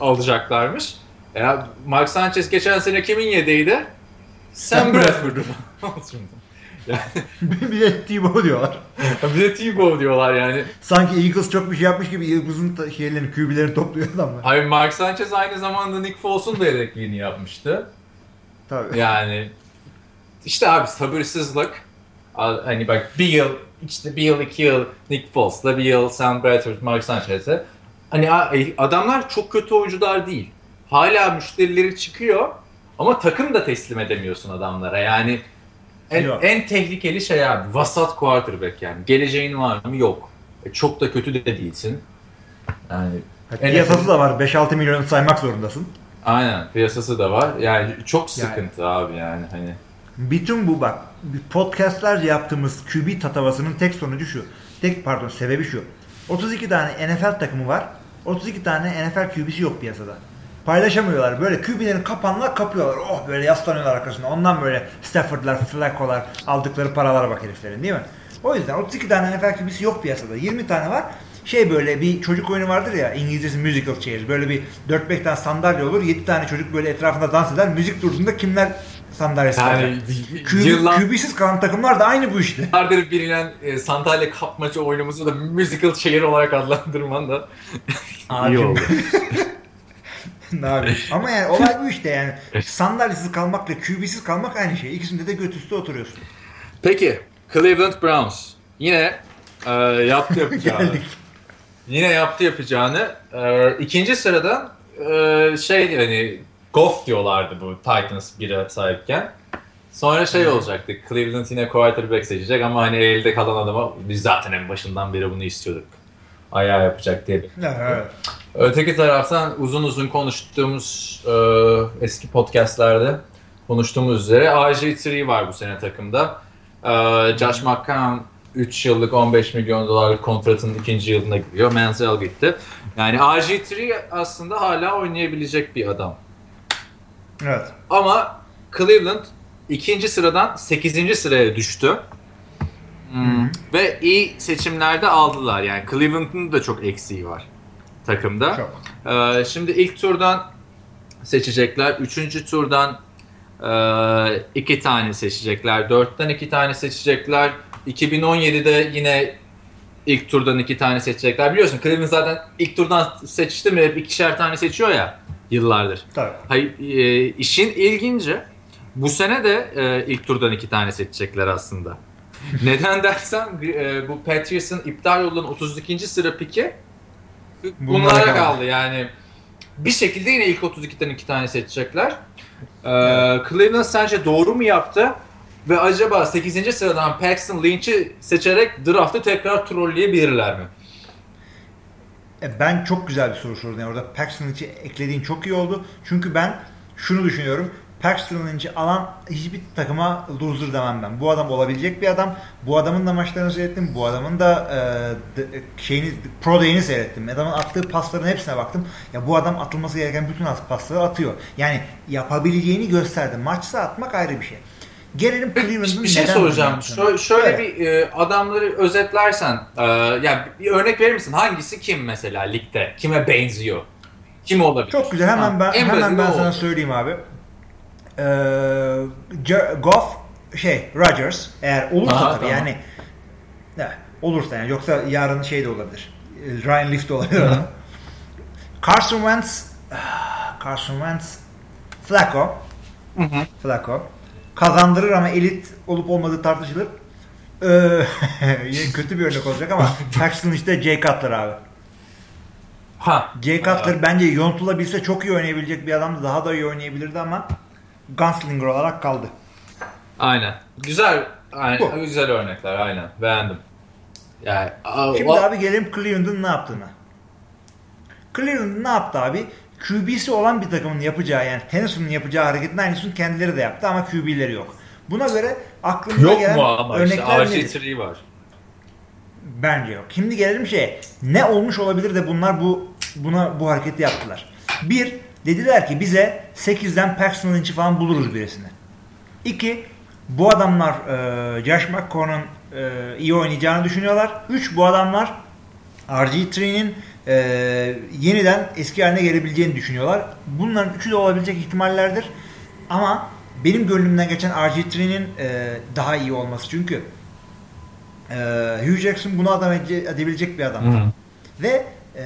alacaklarmış. Ya Mark Sanchez geçen sene kimin yedeğiydi? Sam Sam Bradford'u. bir de Tebow diyorlar. bir de Tebow diyorlar yani. Sanki Eagles çok bir şey yapmış gibi Eagles'ın şeylerini, QB'lerini topluyor adamlar. Hayır Mark Sanchez aynı zamanda Nick Foles'un da yedekliğini yapmıştı. Tabii. Yani işte abi sabırsızlık. Hani bak bir yıl, işte bir yıl, iki yıl Nick Foles'la bir yıl Sam Bradford, Mark Sanchez'e. Hani e, adamlar çok kötü oyuncular değil. Hala müşterileri çıkıyor ama takım da teslim edemiyorsun adamlara. Yani en, Yok. en tehlikeli şey abi vasat quarterback yani. Geleceğin var mı? Yok. E, çok da kötü de değilsin. Yani Piyasası da var. 5-6 milyonu saymak zorundasın. Aynen piyasası da var. Yani çok Yani- sıkıntı abi yani hani. Bütün bu bak podcastlerce yaptığımız QB tatavasının tek sonucu şu. Tek pardon sebebi şu. 32 tane NFL takımı var. 32 tane NFL QB'si yok piyasada. Paylaşamıyorlar. Böyle QB'lerin kapanlar kapıyorlar. Oh böyle yaslanıyorlar arkasına. Ondan böyle Stafford'lar, Flacco'lar aldıkları paralara bak heriflerin değil mi? O yüzden 32 tane NFL QB'si yok piyasada. 20 tane var. Şey böyle bir çocuk oyunu vardır ya İngilizcesi musical chairs. Böyle bir 4-5 tane sandalye olur. 7 tane çocuk böyle etrafında dans eder. Müzik durduğunda kimler sandalyesi Yani yıllar- QB'siz kalan takımlar da aynı bu işte. Yıllardır bilinen e, sandalye kapmaca oyunumuzu da musical chair olarak adlandırman da iyi oldu. yapayım? Ama yani olay bu işte yani. Sandalyesiz kalmakla QB'siz kalmak aynı şey. İkisinde de göt üstü oturuyorsun. Peki Cleveland Browns yine e, yaptı yapacağını. Yine yaptı yapacağını. E, ikinci sıradan e, şey hani Goff diyorlardı bu Titans 1'e sahipken. Sonra şey olacaktı. Cleveland yine quarterback seçecek ama hani elde kalan adama biz zaten en başından beri bunu istiyorduk. Ayağı yapacak diye. Evet. Öteki taraftan uzun uzun konuştuğumuz e, eski podcastlerde konuştuğumuz üzere RG3 var bu sene takımda. E, Josh McCown 3 yıllık 15 milyon dolarlık kontratının ikinci yılına giriyor. Manziel gitti. Yani RG3 aslında hala oynayabilecek bir adam. Evet. Ama Cleveland ikinci sıradan 8. sıraya düştü. Hmm. Ve iyi seçimlerde aldılar. Yani Cleveland'ın da çok eksiği var takımda. Çok. Ee, şimdi ilk turdan seçecekler. Üçüncü turdan e, iki tane seçecekler. Dörtten iki tane seçecekler. 2017'de yine ilk turdan iki tane seçecekler. Biliyorsun Cleveland zaten ilk turdan seçti mi hep ikişer tane seçiyor ya yıllardır. Tabii. Hayır, e, işin ilginci bu sene de e, ilk turdan iki tane seçecekler aslında. Neden dersen e, bu Patriots'ın iptal olan 32. sıra piki Bunlara bunlara kaldı. kaldı. Yani bir şekilde yine ilk 32'den iki tane seçecekler. E, Cleveland sence doğru mu yaptı? Ve acaba 8. sıradan Paxton Lynch'i seçerek draftı tekrar trolleyebilirler mi? E, Ben çok güzel bir soru sordun. Yani orada Paxton Lynch'i eklediğin çok iyi oldu. Çünkü ben şunu düşünüyorum. Paxton Lynch'i alan hiçbir takıma loser demem ben. Bu adam olabilecek bir adam. Bu adamın da maçlarını seyrettim. Bu adamın da e, de- şeyini Pro Day'ini seyrettim. Adamın attığı pasların hepsine baktım. Ya bu adam atılması gereken bütün as- pasları atıyor. Yani yapabileceğini gösterdi. Maçsa atmak ayrı bir şey. Gelelim Cleveland'ın bir şey soracağım. Şöyle, şöyle Evet. bir e, adamları özetlersen, e, yani bir örnek verir misin? Hangisi kim mesela ligde? Kime benziyor? Kim olabilir? Çok güzel. Hemen Ha, ben en hemen ben sana söyleyeyim abi. Je- Goff şey Rodgers eğer olursa Aha, tabii tamam. yani evet, olursa yani yoksa yarın şey de olabilir. Ee, Ryan Leaf de olabilir adam. Carson Wentz ah, Carson Wentz Flacco Hı hı. Flacco kazandırır ama elit olup olmadığı tartışılır. Ee, kötü bir örnek olacak ama Paxton işte Jay Cutler abi. Ha. Jay Cutler bence yontulabilse çok iyi oynayabilecek bir adamdı. Daha da iyi oynayabilirdi ama gunslinger olarak kaldı. Aynen. Güzel. Aynen. Bu. Güzel örnekler aynen. Beğendim. Yani Şimdi o- abi gelelim Cleveland'ın ne yaptığına. Cleveland ne yaptı abi? QB'si olan bir takımın yapacağı yani Tennessee'nin yapacağı hareketin aynısını kendileri de yaptı ama QB'leri yok. Buna göre aklımıza yok gelen mu ama işte örnekler nedir? RG3 var. Bence yok. Şimdi gelelim şeye. Ne olmuş olabilir de bunlar bu buna bu hareketi yaptılar. Bir, dediler ki bize 8'den Paxton Lynch'i falan buluruz birisini. İki, bu adamlar e, Josh McCown'un e, iyi oynayacağını düşünüyorlar. Üç, bu adamlar RG3'nin e, yeniden eski haline gelebileceğini düşünüyorlar. Bunların üçü de olabilecek ihtimallerdir. Ama benim gönlümden geçen RG3'nin e, daha iyi olması. Çünkü e, Hugh Jackson bunu adam ede- edebilecek bir adam. Hı. Ve e,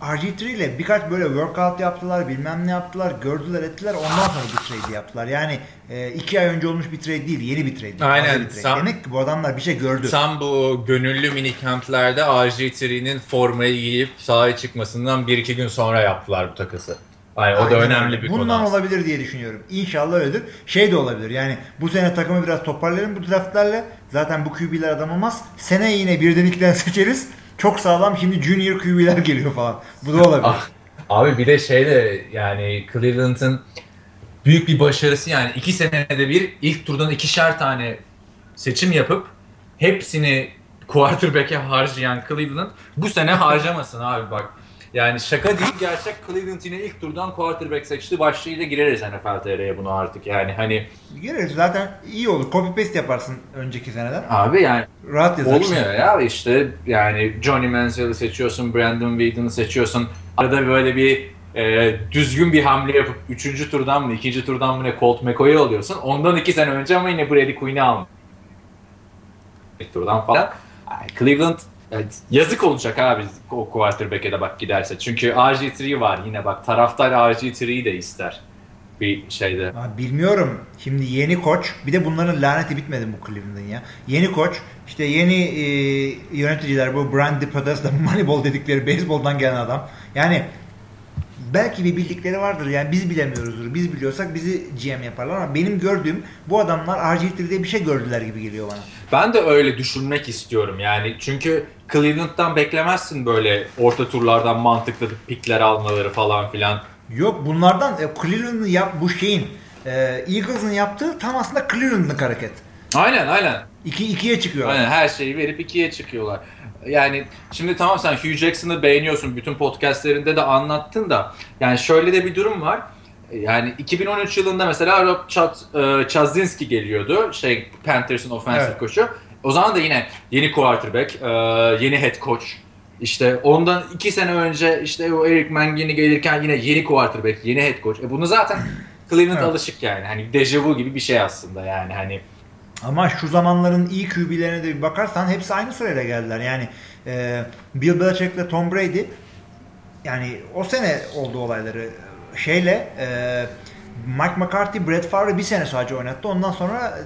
RG3 ile birkaç böyle workout yaptılar, bilmem ne yaptılar, gördüler ettiler. Ondan sonra bu trade'i yaptılar. Yani e, iki ay önce olmuş bir trade değil, yeni bir trade. Aynen. Bir trade. Sam- Demek ki bu adamlar bir şey gördü. Tam bu gönüllü minikamplarda RG3'nin formayı giyip sahaya çıkmasından 1-2 gün sonra yaptılar bu takası. Aynen, o da önemli bir Bundan konu. aslında. olabilir diye düşünüyorum. İnşallah öyledir. Şey de olabilir yani bu sene takımı biraz toparlayalım bu draftlarla. Zaten bu QB'ler adam olmaz. Sene yine birden ikiden seçeriz. Çok sağlam şimdi junior QB'ler geliyor falan. Bu da olabilir. Ah, Abi bir de şey de yani Cleveland'ın büyük bir başarısı yani iki senede bir ilk turdan ikişer tane seçim yapıp hepsini quarterback'e harcayan Cleveland bu sene harcamasın abi bak. Yani şaka değil gerçek Cleveland yine ilk turdan quarterback seçti. Başlığıyla gireriz NFL TR'ye bunu artık yani hani Gireriz zaten iyi olur. Copy paste yaparsın önceki seneden. abi yani Rahat yazarsın. Olmuyor ya işte yani Johnny Manziel'i seçiyorsun, Brandon Whedon'ı seçiyorsun. Arada böyle bir e, düzgün bir hamle yapıp 3. turdan mı 2. turdan mı ne Colt McCoy'u alıyorsun. Ondan 2 sene önce ama yine Brady Quinn'i almış. İlk turdan falan. Cleveland evet, yazık olacak abi o quarterback'e de bak giderse. Çünkü RG3 var yine bak taraftar RG3'yi de ister bir şeyde. Ha, bilmiyorum. Şimdi yeni koç. Bir de bunların laneti bitmedi bu Cleveland'ın ya. Yeni koç. işte yeni e, yöneticiler bu Brian DePodesta Moneyball dedikleri beyzboldan gelen adam. Yani belki bir bildikleri vardır. Yani biz bilemiyoruzdur. Biz biliyorsak bizi GM yaparlar ama benim gördüğüm bu adamlar RG3'de bir şey gördüler gibi geliyor bana. Ben de öyle düşünmek istiyorum yani. Çünkü Cleveland'dan beklemezsin böyle orta turlardan mantıklı pikler almaları falan filan. Yok bunlardan e, Cleveland'ın yap bu şeyin e, Eagles'ın yaptığı tam aslında Cleveland'lık hareket. Aynen aynen. 2 2'ye çıkıyor. Aynen her şeyi verip ikiye çıkıyorlar. Yani şimdi tamam sen Hugh Jackson'ı beğeniyorsun. Bütün podcastlerinde de anlattın da. Yani şöyle de bir durum var. Yani 2013 yılında mesela Rob Chaz- e, Chazinski geliyordu. Şey Panthers'ın offensive Evet. koçu. O zaman da yine yeni quarterback, e, yeni head coach. İşte ondan iki sene önce işte o Eric Mangini gelirken yine yeni quarterback, yeni head coach. E bunu zaten Cleveland Evet. alışık yani. Hani dejavu gibi bir şey aslında yani. Hani Ama şu zamanların iyi QB'lerine de bir bakarsan hepsi aynı sırayla geldiler. Yani e, Bill Belichick ile Tom Brady yani o sene oldu olayları. Şeyle e, Mike McCarthy, Brett Favre bir sene sadece oynattı. Ondan sonra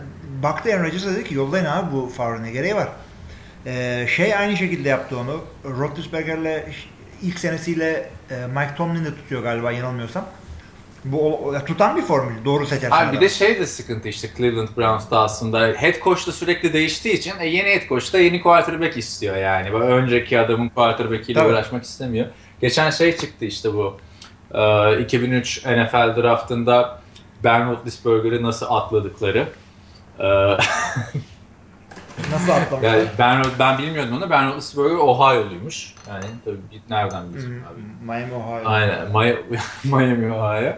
baktı Aaron Rodgers'a dedi ki yollayın abi bu Favre ne gereği var. E, şey aynı şekilde yaptı onu. Roethlisberger'le ilk senesiyle e, Mike Tomlin de tutuyor galiba yanılmıyorsam. Bu o- o- tutan bir formül. Doğru seçersen. Abi bir adam. de şey de sıkıntı işte Cleveland Browns'ta aslında head coach da sürekli değiştiği için e, yeni head coach da yeni quarterback istiyor yani. Böyle önceki adamın quarterback'iyle uğraşmak istemiyor. Geçen şey çıktı işte bu e, 2003 NFL draftında Ben Roethlisberger'ı nasıl atladıkları. E, Nasıl atlamış? yani ben, ben bilmiyordum onu. Ben Roethlisberger Ohio'luymuş. Yani tabii nereden bileceğim Hmm, abi. Miami, Ohio. Aynen. Mi- Miami, Ohio.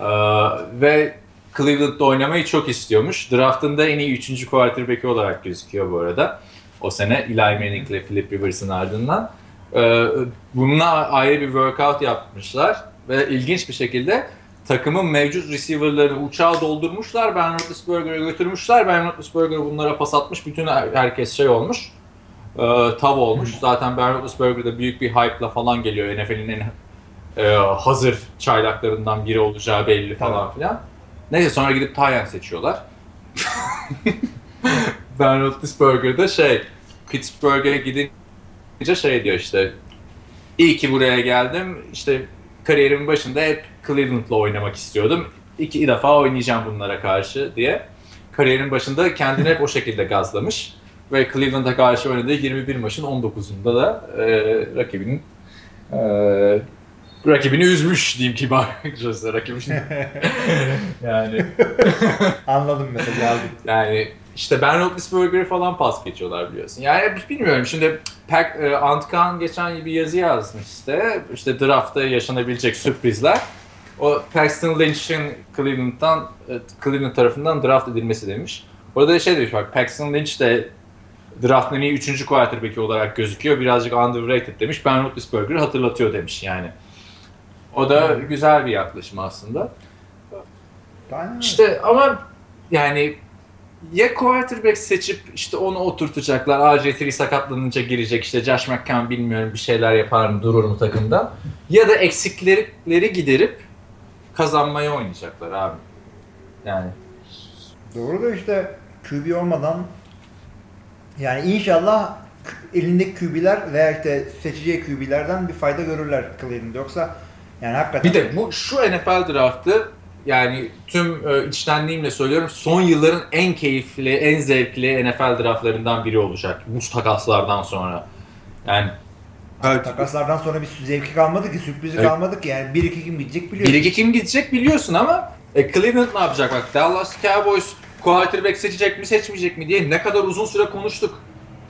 Ee, ve Cleveland'da oynamayı çok istiyormuş. Draft'ında en iyi 3. quarterback'i olarak gözüküyor bu arada. O sene Eli Manning ile Philip Rivers'ın ardından. Ee, bununla ayrı bir workout yapmışlar. Ve ilginç bir şekilde takımın mevcut receiver'larını uçağa doldurmuşlar. Ben Roethlisberger'e götürmüşler. Ben Roethlisberger bunlara pas atmış. Bütün her- herkes şey olmuş. E, tav olmuş. Zaten Ben Roethlisberger de büyük bir hype'la falan geliyor. NFL'in en e, hazır çaylaklarından biri olacağı belli falan Tamam. filan. Neyse sonra gidip Tyen seçiyorlar. ben Roethlisberger de şey Pittsburgh'e gidince şey diyor işte İyi ki buraya geldim. İşte kariyerimin başında hep Cleveland'la oynamak istiyordum. İki defa oynayacağım bunlara karşı diye. Kariyerin başında kendini hep o şekilde gazlamış. Ve Cleveland'a karşı oynadığı 21 maçın 19'unda da e, rakibinin e, rakibini üzmüş diyeyim kibarcası rakibini. yani Anladım mesela aldım. yani işte Ben Roethlisberger'ı falan pas geçiyorlar biliyorsun. Yani bilmiyorum şimdi Pack, e, Antkan geçen bir yazı yazmış işte. İşte draftta yaşanabilecek sürprizler. O Paxton Lynch'in Cleveland'dan e, Cleveland tarafından draft edilmesi demiş. Orada da şey demiş bak Paxton Lynch de draftın iyi 3. quarterback'i olarak gözüküyor. Birazcık underrated demiş. Ben Roethlisberger'ı hatırlatıyor demiş yani. O da güzel bir yaklaşım aslında. Aynen. İşte ama yani ya quarterback seçip işte onu oturtacaklar. RG3 sakatlanınca girecek. işte Josh McCown bilmiyorum bir şeyler yapar mı durur mu takımda. Ya da eksikleri giderip kazanmaya oynayacaklar abi. Yani Doğru da işte QB olmadan yani inşallah elindeki QB'ler veya işte seçeceği QB'lerden bir fayda görürler Cleveland. Yoksa yani hakikaten bir de bu şu NFL draftı yani tüm e, içtenliğimle söylüyorum son yılların en keyifli, en zevkli NFL draftlarından biri olacak. Bu takaslardan sonra. Yani Evet. Takaslardan sonra bir zevki kalmadı ki, sürprizi Evet. kalmadı ki. Yani 1-2 kim gidecek biliyorsun. 1-2 kim gidecek biliyorsun ama e, Cleveland ne yapacak? Bak Dallas Cowboys quarterback seçecek mi seçmeyecek mi diye ne kadar uzun süre konuştuk.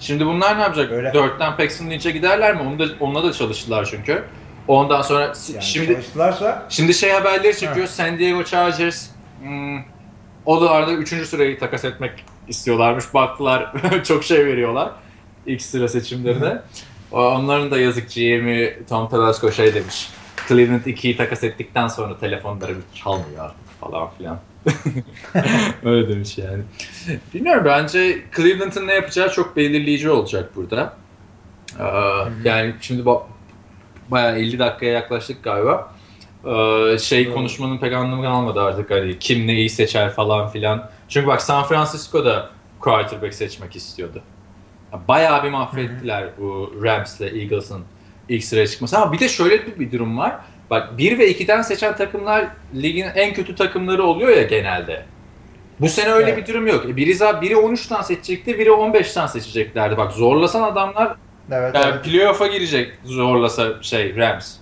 Şimdi bunlar ne yapacak? Öyle. 4'ten Paxton Lynch'e giderler mi? Onu da, onunla da çalıştılar çünkü. Ondan sonra Yani şimdi çalıştılarsa şimdi şey haberleri çıkıyor. San Diego Chargers hmm, o da arada 3. sırayı takas etmek istiyorlarmış. Baktılar çok şey veriyorlar ilk sıra seçimlerine. Onların da yazık GM'i Tom Telesco şey demiş. Cleveland 2'yi takas ettikten sonra telefonları çalmıyor artık falan filan. Öyle demiş yani. Bilmiyorum bence Cleveland'ın ne yapacağı çok belirleyici olacak burada. Ee, yani şimdi bak bayağı 50 dakikaya yaklaştık galiba. Ee, şey Evet. konuşmanın pek anlamı kalmadı artık hani kim neyi seçer falan filan. Çünkü bak San Francisco'da quarterback seçmek istiyordu. Bayağı bir mahvettiler bu Rams'le Eagles'ın ilk sıraya çıkması. Ama bir de şöyle bir, bir durum var. Bak 1 ve 2'den seçen takımlar ligin en kötü takımları oluyor ya genelde. Bu sene öyle Evet. bir durum yok. E, Biri, biri 13'ten seçecekti, biri 15'ten seçeceklerdi. Bak zorlasan adamlar evet, yani evet. playoff'a girecek zorlasa şey Rams.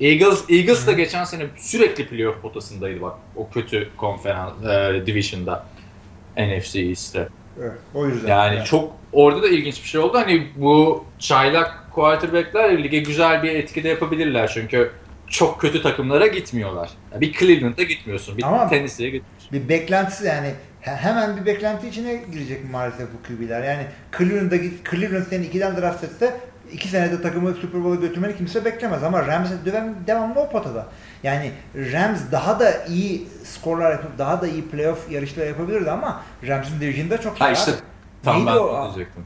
Eagles Eagles da Hı geçen sene sürekli playoff potasındaydı bak o kötü konferans e, division'da NFC East'te. Evet, O yüzden. Yani Evet. çok orada da ilginç bir şey oldu. Hani bu çaylak quarterback'ler lige güzel bir etkide yapabilirler çünkü çok kötü takımlara gitmiyorlar. Yani bir Cleveland'a gitmiyorsun, bir Ama- Tennessee'ye gitmiyorsun. bir beklentisi yani hemen bir beklenti içine girecek maalesef bu QB'ler. Yani Cleveland'da Cleveland seni 2'den draft etse 2 senede takımı Super Bowl'a götürmeni kimse beklemez ama Rams devam, devamlı o potada. Yani Rams daha da iyi skorlar yapıp daha da iyi playoff yarışları yapabilirdi ama Rams'in division'da çok zor. Ha işte tam Neydi ben o? diyecektim.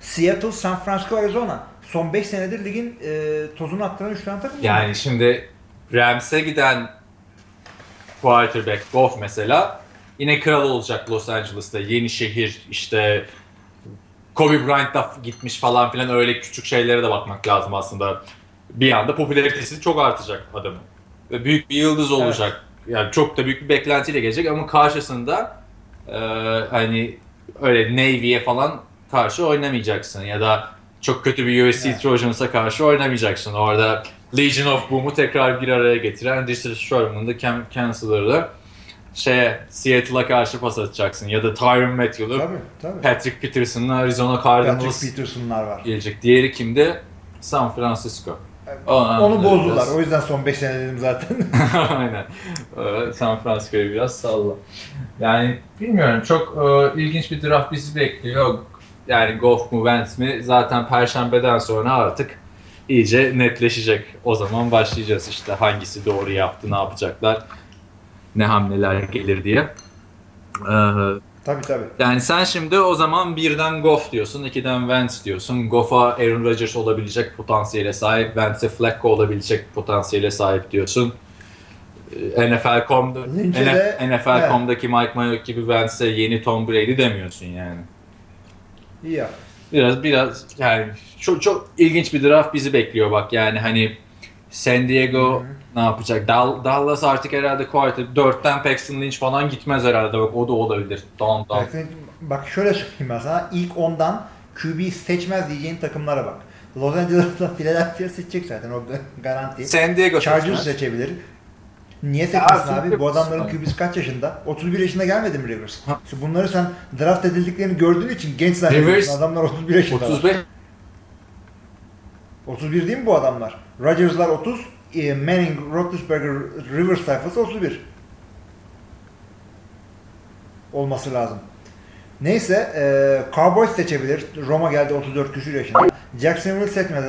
Seattle, San Francisco, Arizona. Son 5 senedir ligin e, tozunu attıran 3 tane takım. Yani şimdi Rams'e giden quarterback Goff mesela yine kral olacak Los Angeles'ta. Yeni şehir işte Kobe Bryant da gitmiş falan filan öyle küçük şeylere de bakmak lazım aslında. Bir anda popülaritesi çok artacak adamın. Ve büyük bir yıldız olacak. Yani çok da büyük bir beklentiyle gelecek ama karşısında e, hani öyle Navy'ye falan karşı oynamayacaksın ya da çok kötü bir USC Evet. Trojans'a karşı oynamayacaksın. Orada Legion of Boom'u tekrar bir araya getiren Richard Sherman'ın da Cam Chancellor'ı şeye Seattle'a karşı pas atacaksın ya da Tyron Matthew'lu. Patrick Peterson'la Arizona Patrick Cardinals Peterson'lar var. gelecek. Diğeri kimdi? San Francisco. Aa, Onu bozdular. biraz. O yüzden son 5 sene dedim zaten. Aynen. Ee, San Francisco'yu biraz salla. Yani bilmiyorum çok e, ilginç bir draft bizi bekliyor. Yani Goff mu Wentz mi zaten perşembeden sonra artık iyice netleşecek. O zaman başlayacağız işte hangisi doğru yaptı, ne yapacaklar, ne hamleler gelir diye. Ee, tabii tabii. yani sen şimdi o zaman birden Goff diyorsun, ikiden Wentz diyorsun. Goff'a Aaron Rodgers olabilecek potansiyele sahip, Wentz'e Flacco olabilecek potansiyele sahip diyorsun. Ee, NFL.com'da NFL.com'daki Mike Mayock gibi Wentz'e yeni Tom Brady demiyorsun yani. İyi ya. Biraz biraz yani çok çok ilginç bir draft bizi bekliyor bak yani hani San Diego ne yapacak? Dal- Dallas artık herhalde quarter 4'ten Paxton Lynch falan gitmez herhalde bak o da olabilir. Tamam tamam. Bak şöyle söyleyeyim ben sana. İlk ondan QB seçmez diyeceğin takımlara bak. Los Angeles'la Philadelphia seçecek zaten o garanti. San Diego Chargers seçebilir. Niye seçmesin abi? Bu adamların. QB'si kaç yaşında? 31 yaşında gelmedi mi Rivers? Ha. Bunları sen draft edildiklerini gördüğün için genç zannediyorsun. Adamlar 31 yaşında. 35 31 değil mi bu adamlar? Rodgers'lar 30, e, Manning, Roethlisberger, Rivers sayfası 31. Olması lazım. Neyse, e, Cowboys seçebilir. Roma geldi 34 küsur yaşında. Jacksonville seçmedi.